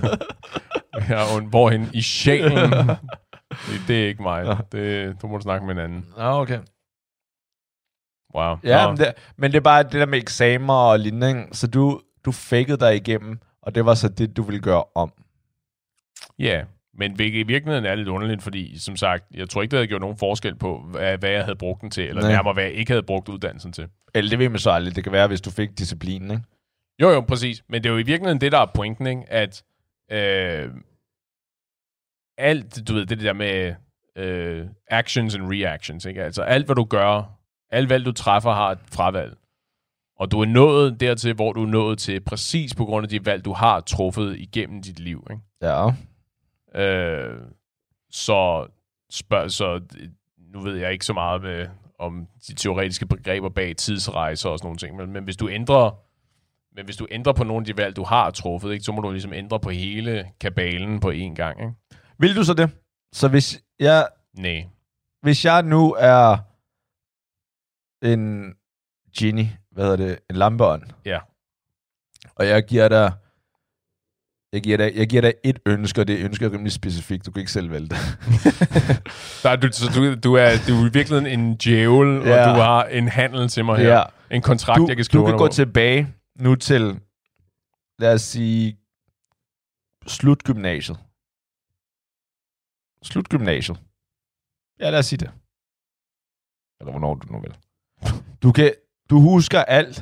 Jeg har ondt. Hvorhen? I sjælen. Det, det er ikke mig. Det, du må snakke med en anden. Ja, okay. Wow. Ja, men det, men det er bare det der med eksamener og lignende. ikke? Så du, du fakede dig igennem, og det var så det, du ville gøre om. Ja, men hvilket i virkeligheden er lidt underligt, fordi som sagt, jeg tror ikke, det havde gjort nogen forskel på, hvad, hvad jeg havde brugt den til, eller Nej. nærmere, hvad jeg ikke havde brugt uddannelsen til. Eller det ved man så aldrig. Det kan være, hvis du fik disciplinen, ikke? Jo, jo, præcis. Men det er jo i virkeligheden det, der er pointen, ikke? at øh, alt, du ved, det der med øh, actions and reactions, ikke? altså alt, hvad du gør, alt valg, du træffer, har et fravalg. Og du er nået dertil, hvor du er nået til præcis på grund af de valg, du har truffet igennem dit liv. Ikke? Ja. Øh, så, spørg, så nu ved jeg ikke så meget med, om de teoretiske begreber bag tidsrejser og sådan nogle ting, men, men hvis du ændrer men hvis du ændrer på nogle af de valg, du har truffet, ikke, så må du ligesom ændre på hele kabalen på én gang. Ikke? Vil du så det? Så hvis jeg, Nej. hvis jeg nu er en genie, hvad hedder det, en lampeånd, Ja. og jeg giver dig jeg giver, dig, jeg giver dig et ønske, og det ønske er rimelig specifikt. Du kan ikke selv vælge det. Der er, du, så du, du, er, du er i virkeligheden en djævel, Ja. og du har en handel til mig her. Ja. En kontrakt, Du, jeg kan skrive du kan gå på. tilbage nu til, lad os sige, slut gymnasiet. Slut gymnasiet. Ja, lad os sige det. Eller hvornår du nu vil. Du, kan, du husker alt,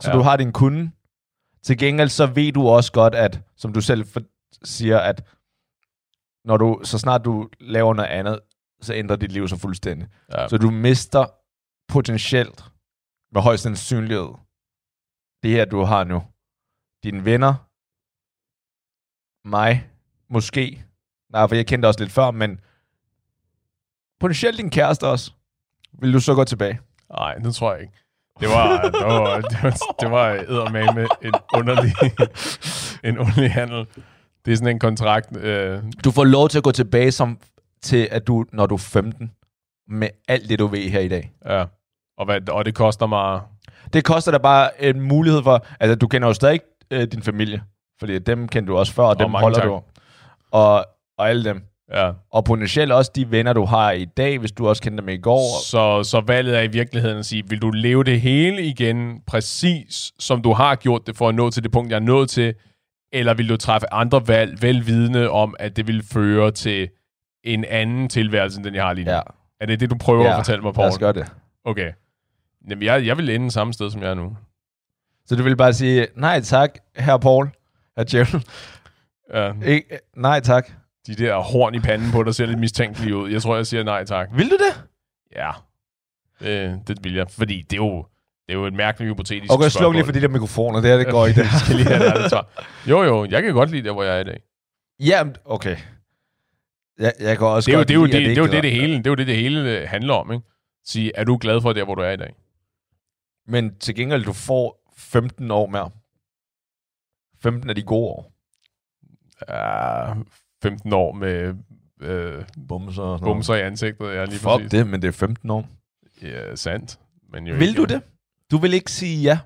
så ja. du har din kunde. Til gengæld så ved du også godt, at, som du selv for, siger, at når du, så snart du laver noget andet, så ændrer dit liv så fuldstændig. Ja. Så du mister potentielt, med højst sandsynlighed, det her, du har nu. Dine venner, mig, måske. Nej, for jeg kendte også lidt før, men potentielt din kæreste også. Vil du så gå tilbage? Nej, det tror jeg ikke. Det var, det var, det var, det var eddermame en underlig, en underlig handel. Det er sådan en kontrakt. Øh, Du får lov til at gå tilbage som, til, at du, når du er 15, med alt det, du ved her i dag. ja. Og, hvad, og det koster mig... Det koster dig bare en mulighed for... Altså, du kender jo stadig øh, din familie, fordi dem kender du også før, og dem mange holder tak. du. Og, og alle dem. Ja. Og potentielt også de venner, du har i dag, hvis du også kendte dem i går. Så, så valget er i virkeligheden at sige, vil du leve det hele igen, præcis som du har gjort det, for at nå til det punkt, jeg er nået til, eller vil du træffe andre valg, velvidende om, at det vil føre til en anden tilværelse, end den jeg har lige nu? Ja, Er det det, du prøver Ja, at fortælle mig, lad os gøre det. Okay. Jamen, jeg, jeg vil ende samme sted, som jeg er nu. Så du vil bare sige, nej tak, herr Paul, herr Djævel. Ja, Ikke, nej tak. De der horn i panden på dig ser lidt mistænkelige ud. Jeg tror, jeg siger nej tak. Vil du det? Ja, det, det vil jeg. Fordi det er jo, det er jo et mærkeligt hypotetisk Okay, sluk spørgsmål. lige for de der mikrofoner, det her, det går ikke. Jeg skal lige have et ærligt svar. Jo, jo, jeg kan godt lide der, hvor jeg er i dag. Ja, okay. Jeg, jeg kan også Det er jo godt det, er jo lide, det, at det, er jo det, det er- hele, det er jo det, det hele øh, handler om, ikke? Sige, er du glad for der, hvor du er i dag? Men til gengæld, du får 15 år mere. 15 af de gode år. Ja, 15 år med øh, Bumser og bumser i ansigtet, ja, lige Fuck præcis. det, men det er 15 år. Ja, sandt. Men jo Vil ikke, du det? Du vil ikke sige ja?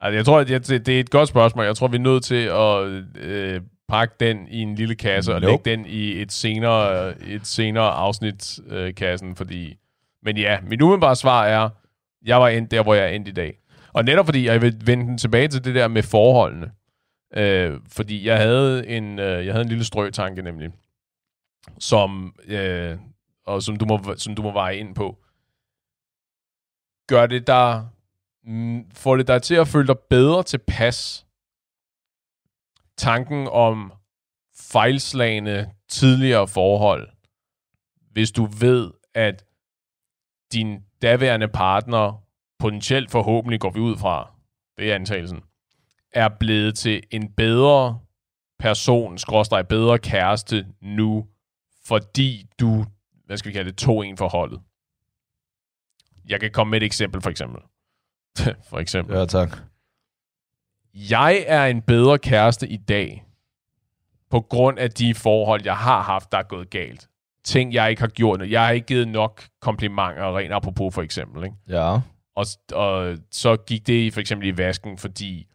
Altså, jeg tror, at det, det er et godt spørgsmål. Jeg tror, vi er nødt til at øh, pakke den i en lille kasse og Nope. lægge den i et senere, et senere afsnit øh, kassen, fordi... Men ja, mit umiddelbare svar er, jeg var endt der, hvor jeg er endt i dag. Og netop fordi, jeg vil vende den tilbage til det der med forholdene. Øh, fordi jeg havde en, øh, jeg havde en lille strøtanke nemlig, som, øh, og som du, må, som du må veje ind på. Gør det dig mm, får det dig til at føle dig bedre tilpas. Tanken om fejlslagende tidligere forhold, hvis du ved, at din daværende partner, potentielt forhåbentlig går vi ud fra, det er antagelsen, er blevet til en bedre person, skråstreg bedre kæreste nu, fordi du, hvad skal vi kalde det, tog en for holdet. Jeg kan komme med et eksempel, for eksempel. for eksempel. Ja, tak. Jeg er en bedre kæreste i dag, på grund af de forhold, jeg har haft, der er gået galt. Ting, jeg ikke har gjort. Jeg har ikke givet nok komplimenter, rent apropos for eksempel. Ikke? Ja. Og, og så gik det i- for eksempel i vasken, fordi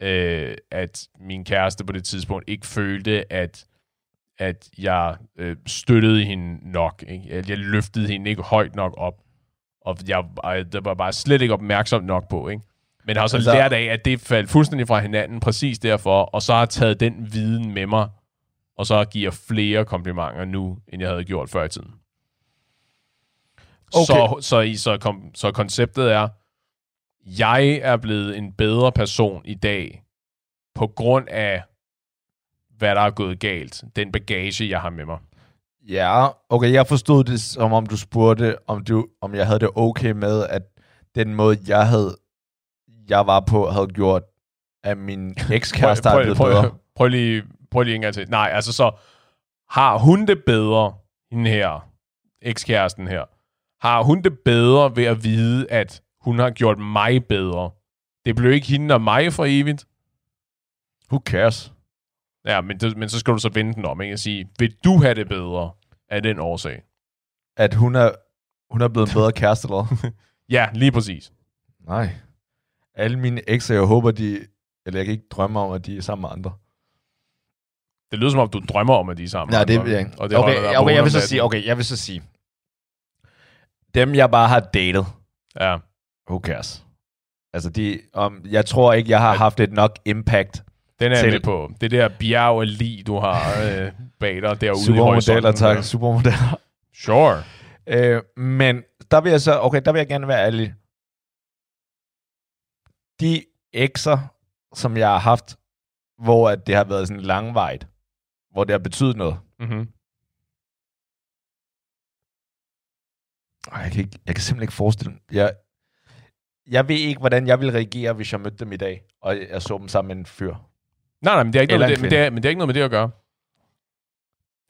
øh, at min kæreste på det tidspunkt ikke følte, at, at jeg øh, støttede hende nok. Ikke? At jeg løftede hende ikke højt nok op. Og jeg, jeg det var bare slet ikke opmærksom nok på. Ikke? Men har så Altså- lært af, at det faldt fuldstændig fra hinanden, præcis derfor, og så har taget den viden med mig, og så giver flere komplimenter nu, end jeg havde gjort før i tiden. Okay. Så, så, i- så, kom, så konceptet er, jeg er blevet en bedre person i dag, på grund af, hvad der er gået galt. Den bagage, jeg har med mig. Ja, okay, jeg forstod det som om du spurgte, om, du, om jeg havde det okay med, at den måde, jeg havde jeg var på, havde gjort, at min ekskæreste er blevet prøv, bedre. prøv, prøv, lige, prøv lige en gang til. Nej, altså så har hun det bedre, hende her, ekskæresten her, har hun det bedre ved at vide, at hun har gjort mig bedre. Det blev ikke hende og mig for evigt. Who cares? Ja, men, det, men så skal du så vende den om, ikke? Og sige, vil du have det bedre af den årsag? At hun er, hun er blevet en bedre kæreste, eller? Ja, lige præcis. Nej. Alle mine ekser, jeg håber, de... Eller jeg kan ikke drømme om, at de er sammen med andre. Det lyder som om, du drømmer om, at de er sammen. Nej, med det andre, vil jeg ikke. Og det okay, dig okay, jeg vil så sige, okay, jeg vil så sige, dem jeg bare har datet, Ja, who cares? Altså, de, um, jeg tror ikke, jeg har haft et nok impact. den er jeg med på. Det der bjerg af lig, du har øh, bag dig derude i Supermodeller, horisonten. tak. Supermodeller. Sure. Øh, men der vil jeg så, okay, der vil jeg gerne være ærlig. De ekser, som jeg har haft, hvor at det har været sådan langvejt, hvor det har betydet noget. Mm-hmm. Jeg kan, ikke, jeg kan simpelthen ikke forestille mig. Jeg, jeg ved ikke, hvordan jeg ville reagere, hvis jeg mødte dem i dag, og jeg så dem sammen med en fyr. Nej, nej, men det, er ikke Eller noget med det, men, det er, men det er ikke noget med det at gøre.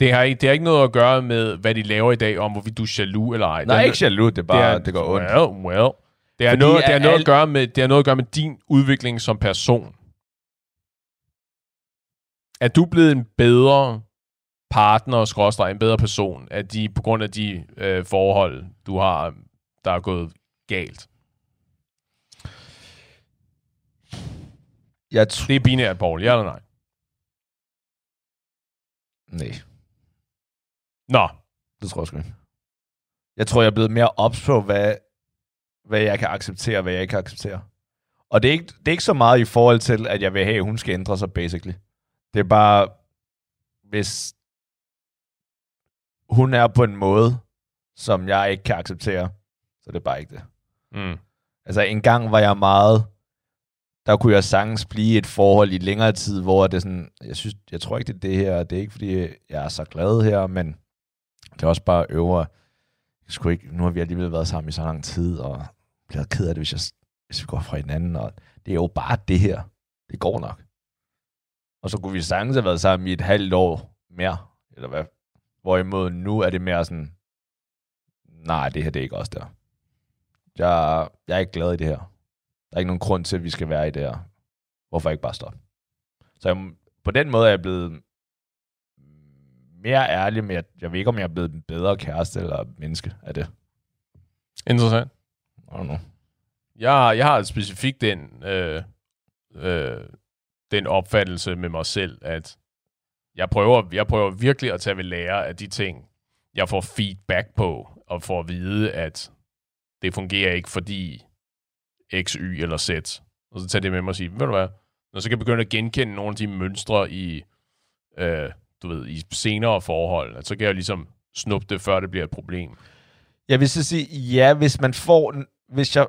Det har, ikke, det har ikke noget at gøre med, hvad de laver i dag, om hvorvidt du er jaloux eller ej. Nej, er, ikke jaloux, det er bare, det, det går ondt. Well, well. Det er, Fordi noget, det, er at noget at al- gøre med, det har noget at gøre med din udvikling som person. Er du blevet en bedre partner, skråstreg, en bedre person, af de, på grund af de øh, forhold, du har, der er gået galt? Jeg tror... Det er binært, Paul. Ja eller nej? Nej, Nå, det tror jeg sgu ikke. Jeg tror, jeg er blevet mere ops på, hvad, hvad jeg kan acceptere, og hvad jeg ikke kan acceptere. Og det er, ikke, det er ikke så meget i forhold til, at jeg vil have, at hun skal ændre sig, basically. Det er bare, hvis hun er på en måde, som jeg ikke kan acceptere, så det er bare ikke det. mm. Altså, en gang var jeg meget... Der kunne jeg sagtens blive et forhold i længere tid, hvor det er sådan... Jeg, synes, jeg tror ikke, det er det her. Det er ikke, fordi jeg er så glad her, men det er også bare øvre... Jeg skulle ikke, nu har vi alligevel været sammen i så lang tid, og bliver ked af det, hvis, jeg, hvis vi går fra hinanden. Og det er jo bare det her. Det går nok. Og så kunne vi sagtens have været sammen i et halvt år mere, eller hvad. Hvorimod nu er det mere sådan, nej, det her det er ikke også der. Jeg, jeg er ikke glad i det her. Der er ikke nogen grund til, at vi skal være i det her. Hvorfor ikke bare stoppe? Så jeg, på den måde er jeg blevet mere ærlig med, at jeg ved ikke, om jeg er blevet en bedre kæreste eller menneske af det. interessant. I don't know. Jeg, jeg har specifikt den, øh, øh, den opfattelse med mig selv, at jeg prøver, jeg prøver virkelig at tage ved lære af de ting, jeg får feedback på, og får at vide, at det fungerer ikke, fordi X, Y eller Z. Og så tager det med mig og sige, ved du hvad, når så kan jeg begynde at genkende nogle af de mønstre i, øh, du ved, i senere forhold, at så kan jeg ligesom snuppe det, før det bliver et problem. Jeg vil så sige, ja, hvis man får... Hvis jeg,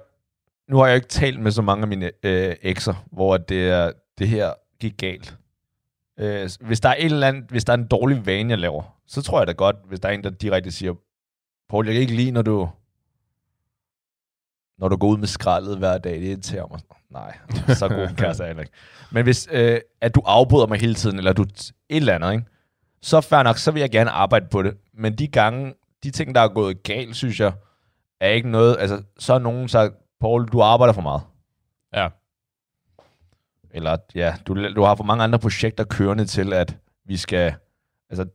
nu har jeg ikke talt med så mange af mine øh, ekser, hvor det, er, det her gik galt. Øh, hvis der er et eller andet, hvis der er en dårlig vane, jeg laver, så tror jeg da godt, hvis der er en, der direkte siger, Paul, jeg kan ikke lide, når du, når du går ud med skraldet hver dag, det irriterer mig. Nej, så god en kæreste er jeg ikke. Men hvis øh, at du afbryder mig hele tiden, eller du et eller andet, ikke? så fair nok, så vil jeg gerne arbejde på det. Men de gange, de ting, der er gået galt, synes jeg, er ikke noget, altså, så har nogen sagt, Paul, du arbejder for meget. Ja. Eller, ja, du, du har for mange andre projekter kørende til, at vi skal, altså,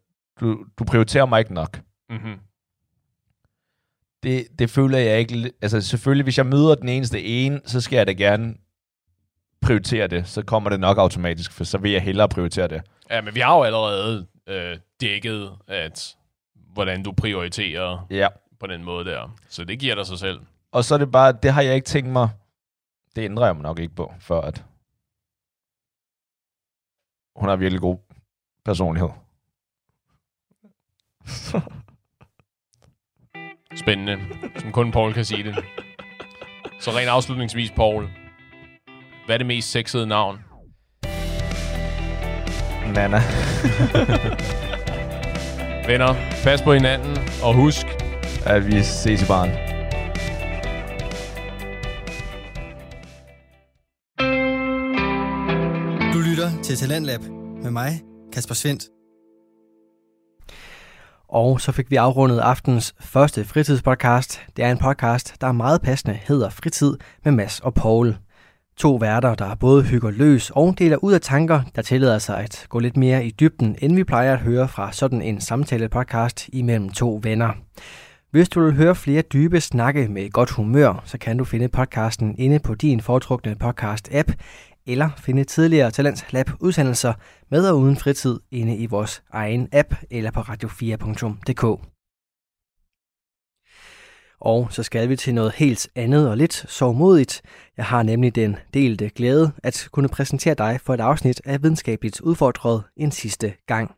du, du prioriterer mig ikke nok. Mm-hmm. Det, det føler jeg ikke, altså selvfølgelig, hvis jeg møder den eneste ene, så skal jeg da gerne prioritere det, så kommer det nok automatisk, for så vil jeg hellere prioritere det. Ja, men vi har jo allerede øh, dækket, at hvordan du prioriterer Ja. på den måde der. Så det giver dig sig selv. Og så er det bare, det har jeg ikke tænkt mig, det ændrer jeg mig nok ikke på, før at hun har virkelig god personlighed. Spændende. Som kun Paul kan sige det. Så rent afslutningsvis, Paul. Hvad er det mest sexede navn? Nana. Venner, pas på hinanden, og husk, At vi ses i lytter til Talentlab med mig, Kasper Svendt. Og så fik vi afrundet aftens første fritidspodcast. Det er en podcast, der er meget passende hedder Fritid med Mass og Paul. To værter, der både hygger løs og deler ud af tanker, der tillader sig at gå lidt mere i dybden, end vi plejer at høre fra sådan en samtale-podcast imellem to venner. Hvis du vil høre flere dybe snakke med godt humør, så kan du finde podcasten inde på din foretrukne podcast-app, eller finde tidligere Talents Lab udsendelser med og uden fritid inde i vores egen app eller på radio4.dk. Og så skal vi til noget helt andet og lidt sovmodigt. Jeg har nemlig den delte glæde at kunne præsentere dig for et afsnit af Videnskabeligt Udfordret en sidste gang.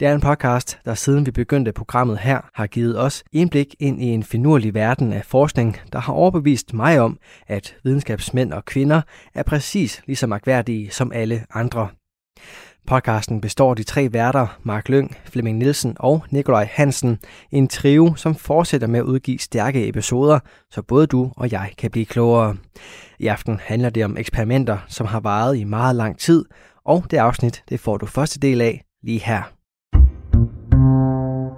Det er en podcast, der siden vi begyndte programmet her, har givet os indblik ind i en finurlig verden af forskning, der har overbevist mig om, at videnskabsmænd og kvinder er præcis lige så magværdige som alle andre. Podcasten består af de tre værter, Mark Lyng, Flemming Nielsen og Nikolaj Hansen, en trio, som fortsætter med at udgive stærke episoder, så både du og jeg kan blive klogere. I aften handler det om eksperimenter, som har varet i meget lang tid, og det afsnit det får du første del af lige her.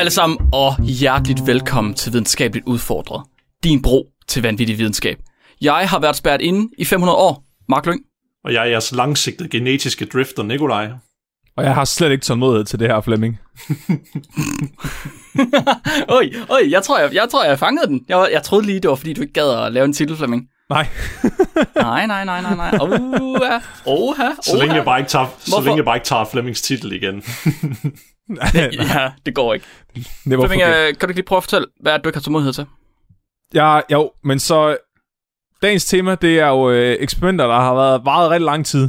Hej alle sammen, og hjerteligt velkommen til Videnskabeligt Udfordret. Din bro til vanvittig videnskab. Jeg har været spærret inde i 500 år. Mark Lyng. Og jeg er jeres langsigtede genetiske drifter, Nikolaj. Og jeg har slet ikke tålmodighed til det her, Flemming. Oj, oj, jeg tror, jeg, jeg, tror, jeg fangede den. Jeg, jeg troede lige, det var, fordi du ikke gad at lave en titel, Flemming. Nej. nej, nej, nej, nej, nej. Oha, oha, Så længe jeg bare ikke tager, så længe jeg bare ikke tager Flemmings titel igen. Ja, det går ikke. det var Flemming, øh, kan du ikke lige prøve at fortælle, hvad du ikke har tålmodighed til? Ja, jo, men så... Dagens tema, det er jo øh, eksperimenter, der har været varet rigtig lang tid.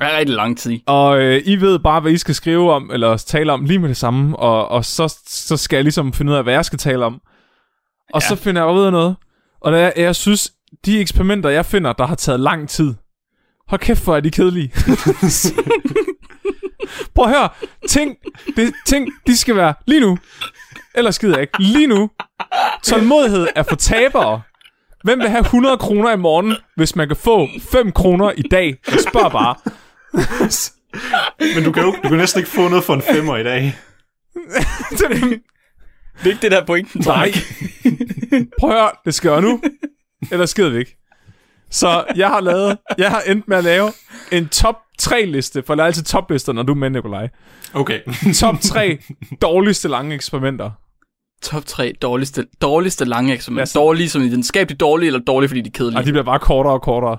Er rigtig lang tid. Og øh, I ved bare, hvad I skal skrive om, eller tale om lige med det samme. Og, og så, så skal jeg ligesom finde ud af, hvad jeg skal tale om. Og Ja. så finder jeg ud af noget. Og der, jeg synes, de eksperimenter, jeg finder, der har taget lang tid. Hold kæft, hvor er de kedelige. Prøv at høre. Ting, det, ting, de skal være lige nu. Ellers gider jeg ikke. Lige nu. Tålmodighed er for tabere. Hvem vil have 100 kroner i morgen, hvis man kan få 5 kroner i dag? Jeg spørger bare. Men du kan jo du kan næsten ikke få noget for en femmer i dag. Det er er ikke det der pointen, Nej. Prøv at høre, det skal jeg nu. Ellers skider vi ikke. Så jeg har lavet, jeg har endt med at lave en top 3 liste, for der er altid toplister, når du er med, Nikolaj. Okay. Top 3 dårligste lange eksperimenter. Top 3 dårligste, dårligste lange eksperimenter. Ja, Dårlige som i videnskabeligt dårlige, eller dårlige, fordi de er kedelige? Og de bliver bare kortere og kortere.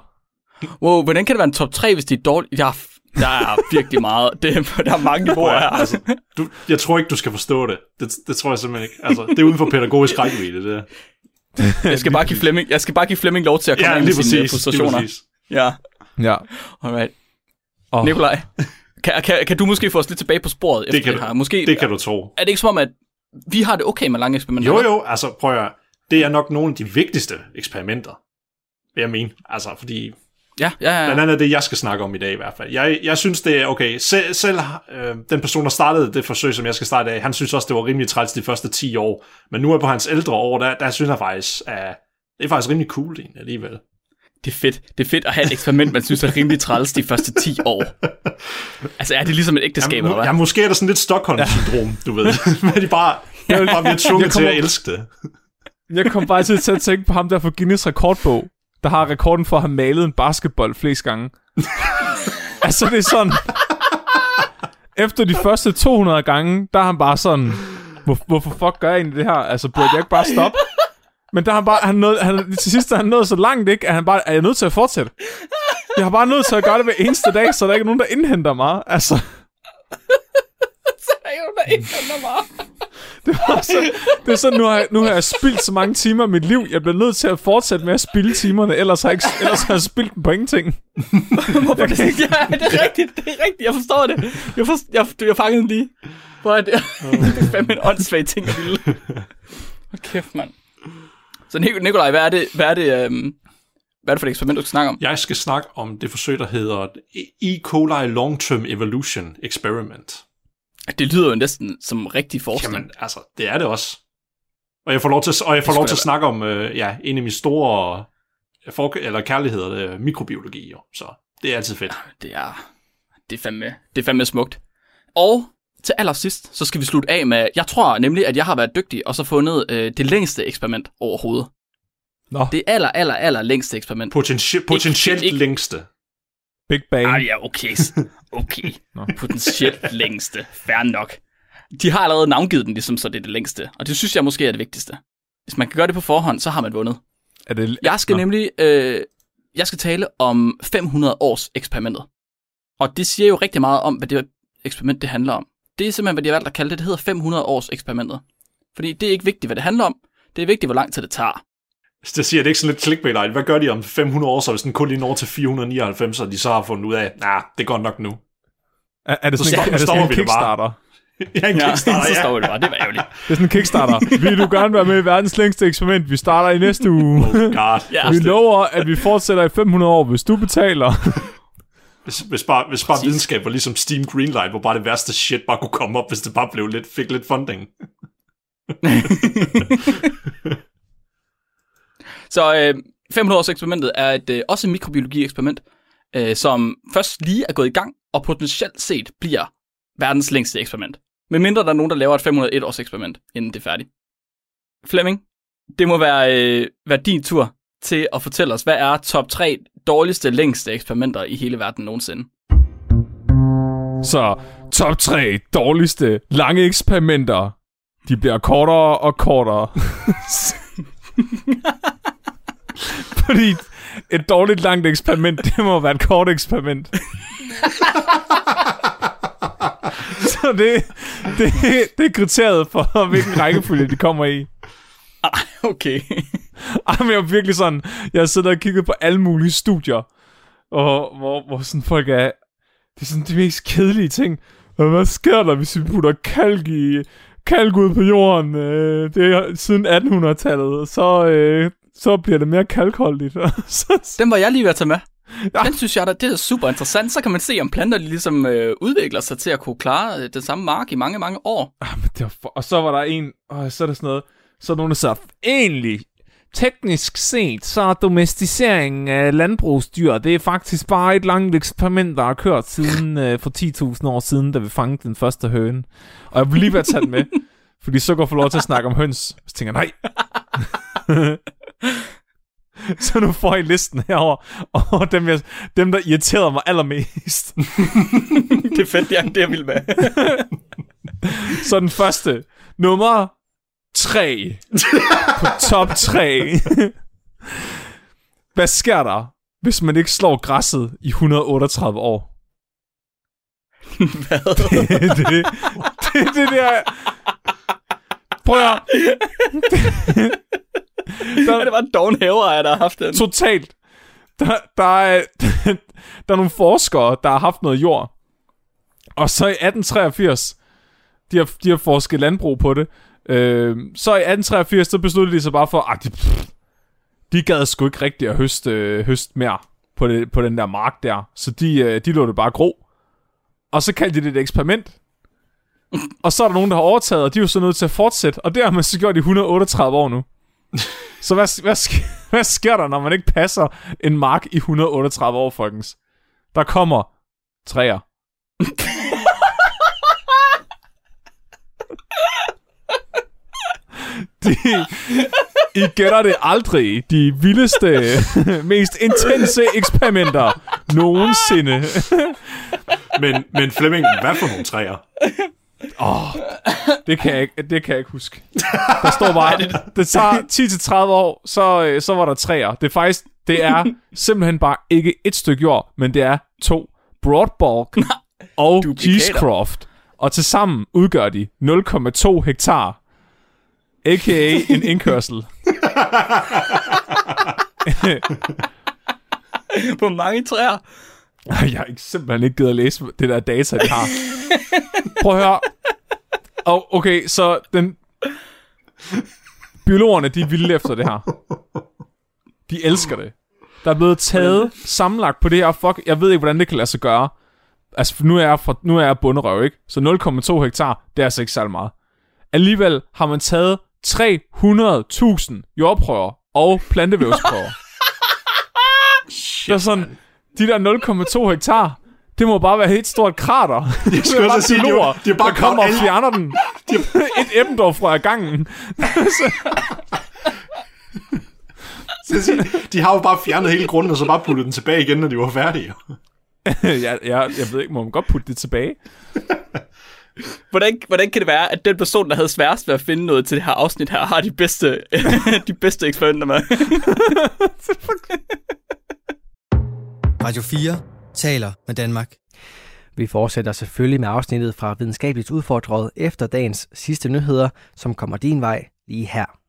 Wow, hvordan kan det være en top 3, hvis de er dårlige? Der er, der er virkelig meget. Det, er- der er mange niveauer her. altså, du, jeg tror ikke, du skal forstå det. det. Det tror jeg simpelthen ikke. Altså, det er uden for pædagogisk rækkevidde, det. Jeg skal bare give Flemming, jeg skal bare give Flemming lov til at komme Ja, ind med lige sine præcis. Frustrationer. Ja, Ja. alright. Og, Nikolaj, kan, kan, kan, du måske få os lidt tilbage på sporet efter Det kan, det her? Måske, det kan du tro. Er det ikke som om, at vi har det okay med lange eksperimenter? Jo, jo, altså prøv at høre. Det er nok nogle af de vigtigste eksperimenter, vil jeg mene. Altså, fordi Ja, ja, ja. Blandt andet det, jeg skal snakke om i dag i hvert fald. Jeg, jeg synes, det er okay. Selv, selv øh, den person, der startede det forsøg, som jeg skal starte af, han synes også, det var rimelig træls de første 10 år. Men nu er på hans ældre år, der, der synes jeg faktisk, at det er faktisk rimelig cool egentlig alligevel. Det er fedt. Det er fedt at have et eksperiment, man synes er rimelig træls de første 10 år. Altså, er det ligesom et ægteskab, Jamen, eller hvad? ja, måske er der sådan lidt Stockholm-syndrom, du ved. Men de bare, de bare bliver tvunget Jeg til at elske det. jeg kom bare til at tænke på ham der fra Guinness rekordbog, der har rekorden for at have malet en basketball flest gange. altså, det er sådan... Efter de første 200 gange, der er han bare sådan... Hvor, hvorfor fuck gør jeg egentlig det her? Altså, burde jeg ikke bare stoppe? Men der er han bare... Han nåede, han, til sidst er han nået så langt, ikke? At han bare... Er jeg nødt til at fortsætte? Jeg har bare nødt til at gøre det hver eneste dag, så der ikke er nogen, der indhenter mig. Altså, er jo der ikke under mig. Det, var så, det er sådan, nu har, jeg, nu har jeg spildt så mange timer af mit liv. Jeg bliver nødt til at fortsætte med at spilde timerne, ellers har jeg, ikke, ellers har jeg spildt dem på ingenting. Hvorfor det? Ja, det er rigtigt, det er rigtigt, jeg forstår det. Jeg, forstår, jeg, jeg fangede den lige. Hvor er det? det er fandme en åndssvag ting at ville. Hold kæft, mand. Så Nik- Nikolaj, hvad er det, hvad er det, øhm, hvad er det for et eksperiment, du skal snakke om? Jeg skal snakke om det forsøg, der hedder E. coli Long-Term Evolution Experiment. Det lyder jo næsten som rigtig forskning. Jamen, altså, det er det også. Og jeg får lov til, og jeg får lov til at snakke om øh, ja, en af mine store øh, for, eller kærligheder, det er mikrobiologi. Jo. Så det er altid fedt. Det er, det er fandme, det er fandme smukt. Og til allersidst, så skal vi slutte af med, jeg tror nemlig, at jeg har været dygtig, og så fundet øh, det længste eksperiment overhovedet. Nå, Det aller, aller, aller længste eksperiment. Potenti- potentielt ikke- længste. Big Bang. Ah ja, okay. Okay. Nå. Potentielt længste. Fair nok. De har allerede navngivet den, ligesom så det er det længste. Og det synes jeg måske er det vigtigste. Hvis man kan gøre det på forhånd, så har man vundet. Er det, Jeg skal Nå. nemlig øh, jeg skal tale om 500 års eksperimentet. Og det siger jo rigtig meget om, hvad det eksperiment det handler om. Det er simpelthen, hvad de har valgt at kalde det. Det hedder 500 års eksperimentet. Fordi det er ikke vigtigt, hvad det handler om. Det er vigtigt, hvor lang tid det tager. Så det siger, det er ikke sådan lidt clickbait Hvad gør de om 500 år, så hvis den kun lige når til 499, og de så har fundet ud af, nah, det går nok nu. Er, er det Så sådan, stopper- en, er det sådan en. Kickstarter? ja, en Ja, Kickstarter, så ja. står det bare. Det var ærgerligt. Det er sådan en Kickstarter. Vil du gerne være med i verdens længste eksperiment? Vi starter i næste uge. Oh god. Ja. Vi lover, at vi fortsætter i 500 år, hvis du betaler. Hvis, hvis bare, hvis bare videnskab var ligesom Steam Greenlight, hvor bare det værste shit bare kunne komme op, hvis det bare blev lidt, fik lidt funding. Så øh, 500 års eksperimentet er et, øh, også et mikrobiologi-eksperiment, øh, som først lige er gået i gang, og potentielt set bliver verdens længste eksperiment. Men mindre der er nogen, der laver et 501 års eksperiment, inden det er færdigt. Flemming, det må være, øh, være din tur til at fortælle os, hvad er top 3 dårligste, længste eksperimenter i hele verden nogensinde? Så top 3 dårligste lange eksperimenter. De bliver kortere og kortere. Fordi et dårligt langt eksperiment, det må være et kort eksperiment. Så det, det, det er kriteriet for, hvilken rækkefølge de kommer i. Okay. Ej, men jeg er virkelig sådan, jeg har siddet og kigget på alle mulige studier, og hvor, hvor sådan folk er, det er sådan de mest kedelige ting. Hvad sker der, hvis vi putter kalk i, kalk ud på jorden? Øh, det er siden 1800-tallet, så, øh, så bliver det mere kalkholdigt. Den var jeg lige ved at tage med. Ja. Den synes jeg, da, det er super interessant. Så kan man se, om planter ligesom øh, udvikler sig til at kunne klare øh, den samme mark i mange, mange år. ah, men det var for, og så var der en, og så er der sådan noget, så er der nogen, der sagde, egentlig, teknisk set, så er domesticeringen af landbrugsdyr, det er faktisk bare et langt eksperiment, der har kørt siden øh, for 10.000 år siden, da vi fangede den første høne. Og jeg vil lige være taget den med, fordi så går jeg få lov til at snakke om høns. Så tænker jeg, nej. så nu får I listen herover og dem, jeg, dem der irriterede mig allermest. det er fedt, det er, det er vildt med. Så den første, nummer 3 på top 3. Hvad sker der, hvis man ikke slår græsset i 138 år? Hvad? det, det, det, det der... Prøv at. Ja, det var en doven haveejer, der har haft den. Totalt. Der, der, er, der er nogle forskere, der har haft noget jord. Og så i 1883, de har, de har forsket landbrug på det. Øh, så i 1883, så besluttede de sig bare for, at de, pff, de gad sgu ikke rigtig at høste, øh, høste mere på, det, på den der mark der. Så de, øh, de lå det bare gro. Og så kaldte de det et eksperiment. Og så er der nogen, der har overtaget, og de er jo så nødt til at fortsætte. Og det har man så gjort i 138 år nu. Så hvad, hvad, sk- hvad sker der, når man ikke passer en mark i 138 år, folkens? Der kommer træer. De, I gætter det aldrig. De vildeste, mest intense eksperimenter nogensinde. Men, men Flemming, hvad for nogle træer? Det kan jeg ikke, det kan jeg ikke huske. Der står bare, det tager 10-30 år, så, øh, så var der træer. Det er faktisk, det er simpelthen bare ikke et stykke jord, men det er to Broadbalk og. Cheesecroft. Og tilsammen udgør de 0,2 hektar. A.k.a. en indkørsel. På mange træer. Jeg har ikke, simpelthen ikke givet at læse det der data, de har. Prøv at høre. Og okay, så den... Biologerne, de er vilde efter det her. De elsker det. Der er blevet taget sammenlagt på det her. Fuck, jeg ved ikke, hvordan det kan lade sig gøre. Altså, nu er jeg, fra, nu er jeg bunderøv, ikke? Så 0,2 hektar, det er altså ikke særlig meget. Alligevel har man taget 300.000 jordprøver og plantevævsprøver. det er sådan, de der 0,2 hektar, det må bare være et helt stort krater. Det skulle er bare også sige, de de har bare der kommer og fjerner den. et Eppendorf fra gangen. Så- sige, de har jo bare fjernet hele grunden, og så bare puttet den tilbage igen, når de var færdige. jeg, jeg, jeg ved ikke, må man godt putte det tilbage? Hvordan, hvordan kan det være, at den person, der havde sværest ved at finde noget til det her afsnit her, har de bedste, de bedste eksperimenter med? Radio 4 taler med Danmark. Vi fortsætter selvfølgelig med afsnittet fra Videnskabeligt Udfordret efter dagens sidste nyheder, som kommer din vej lige her.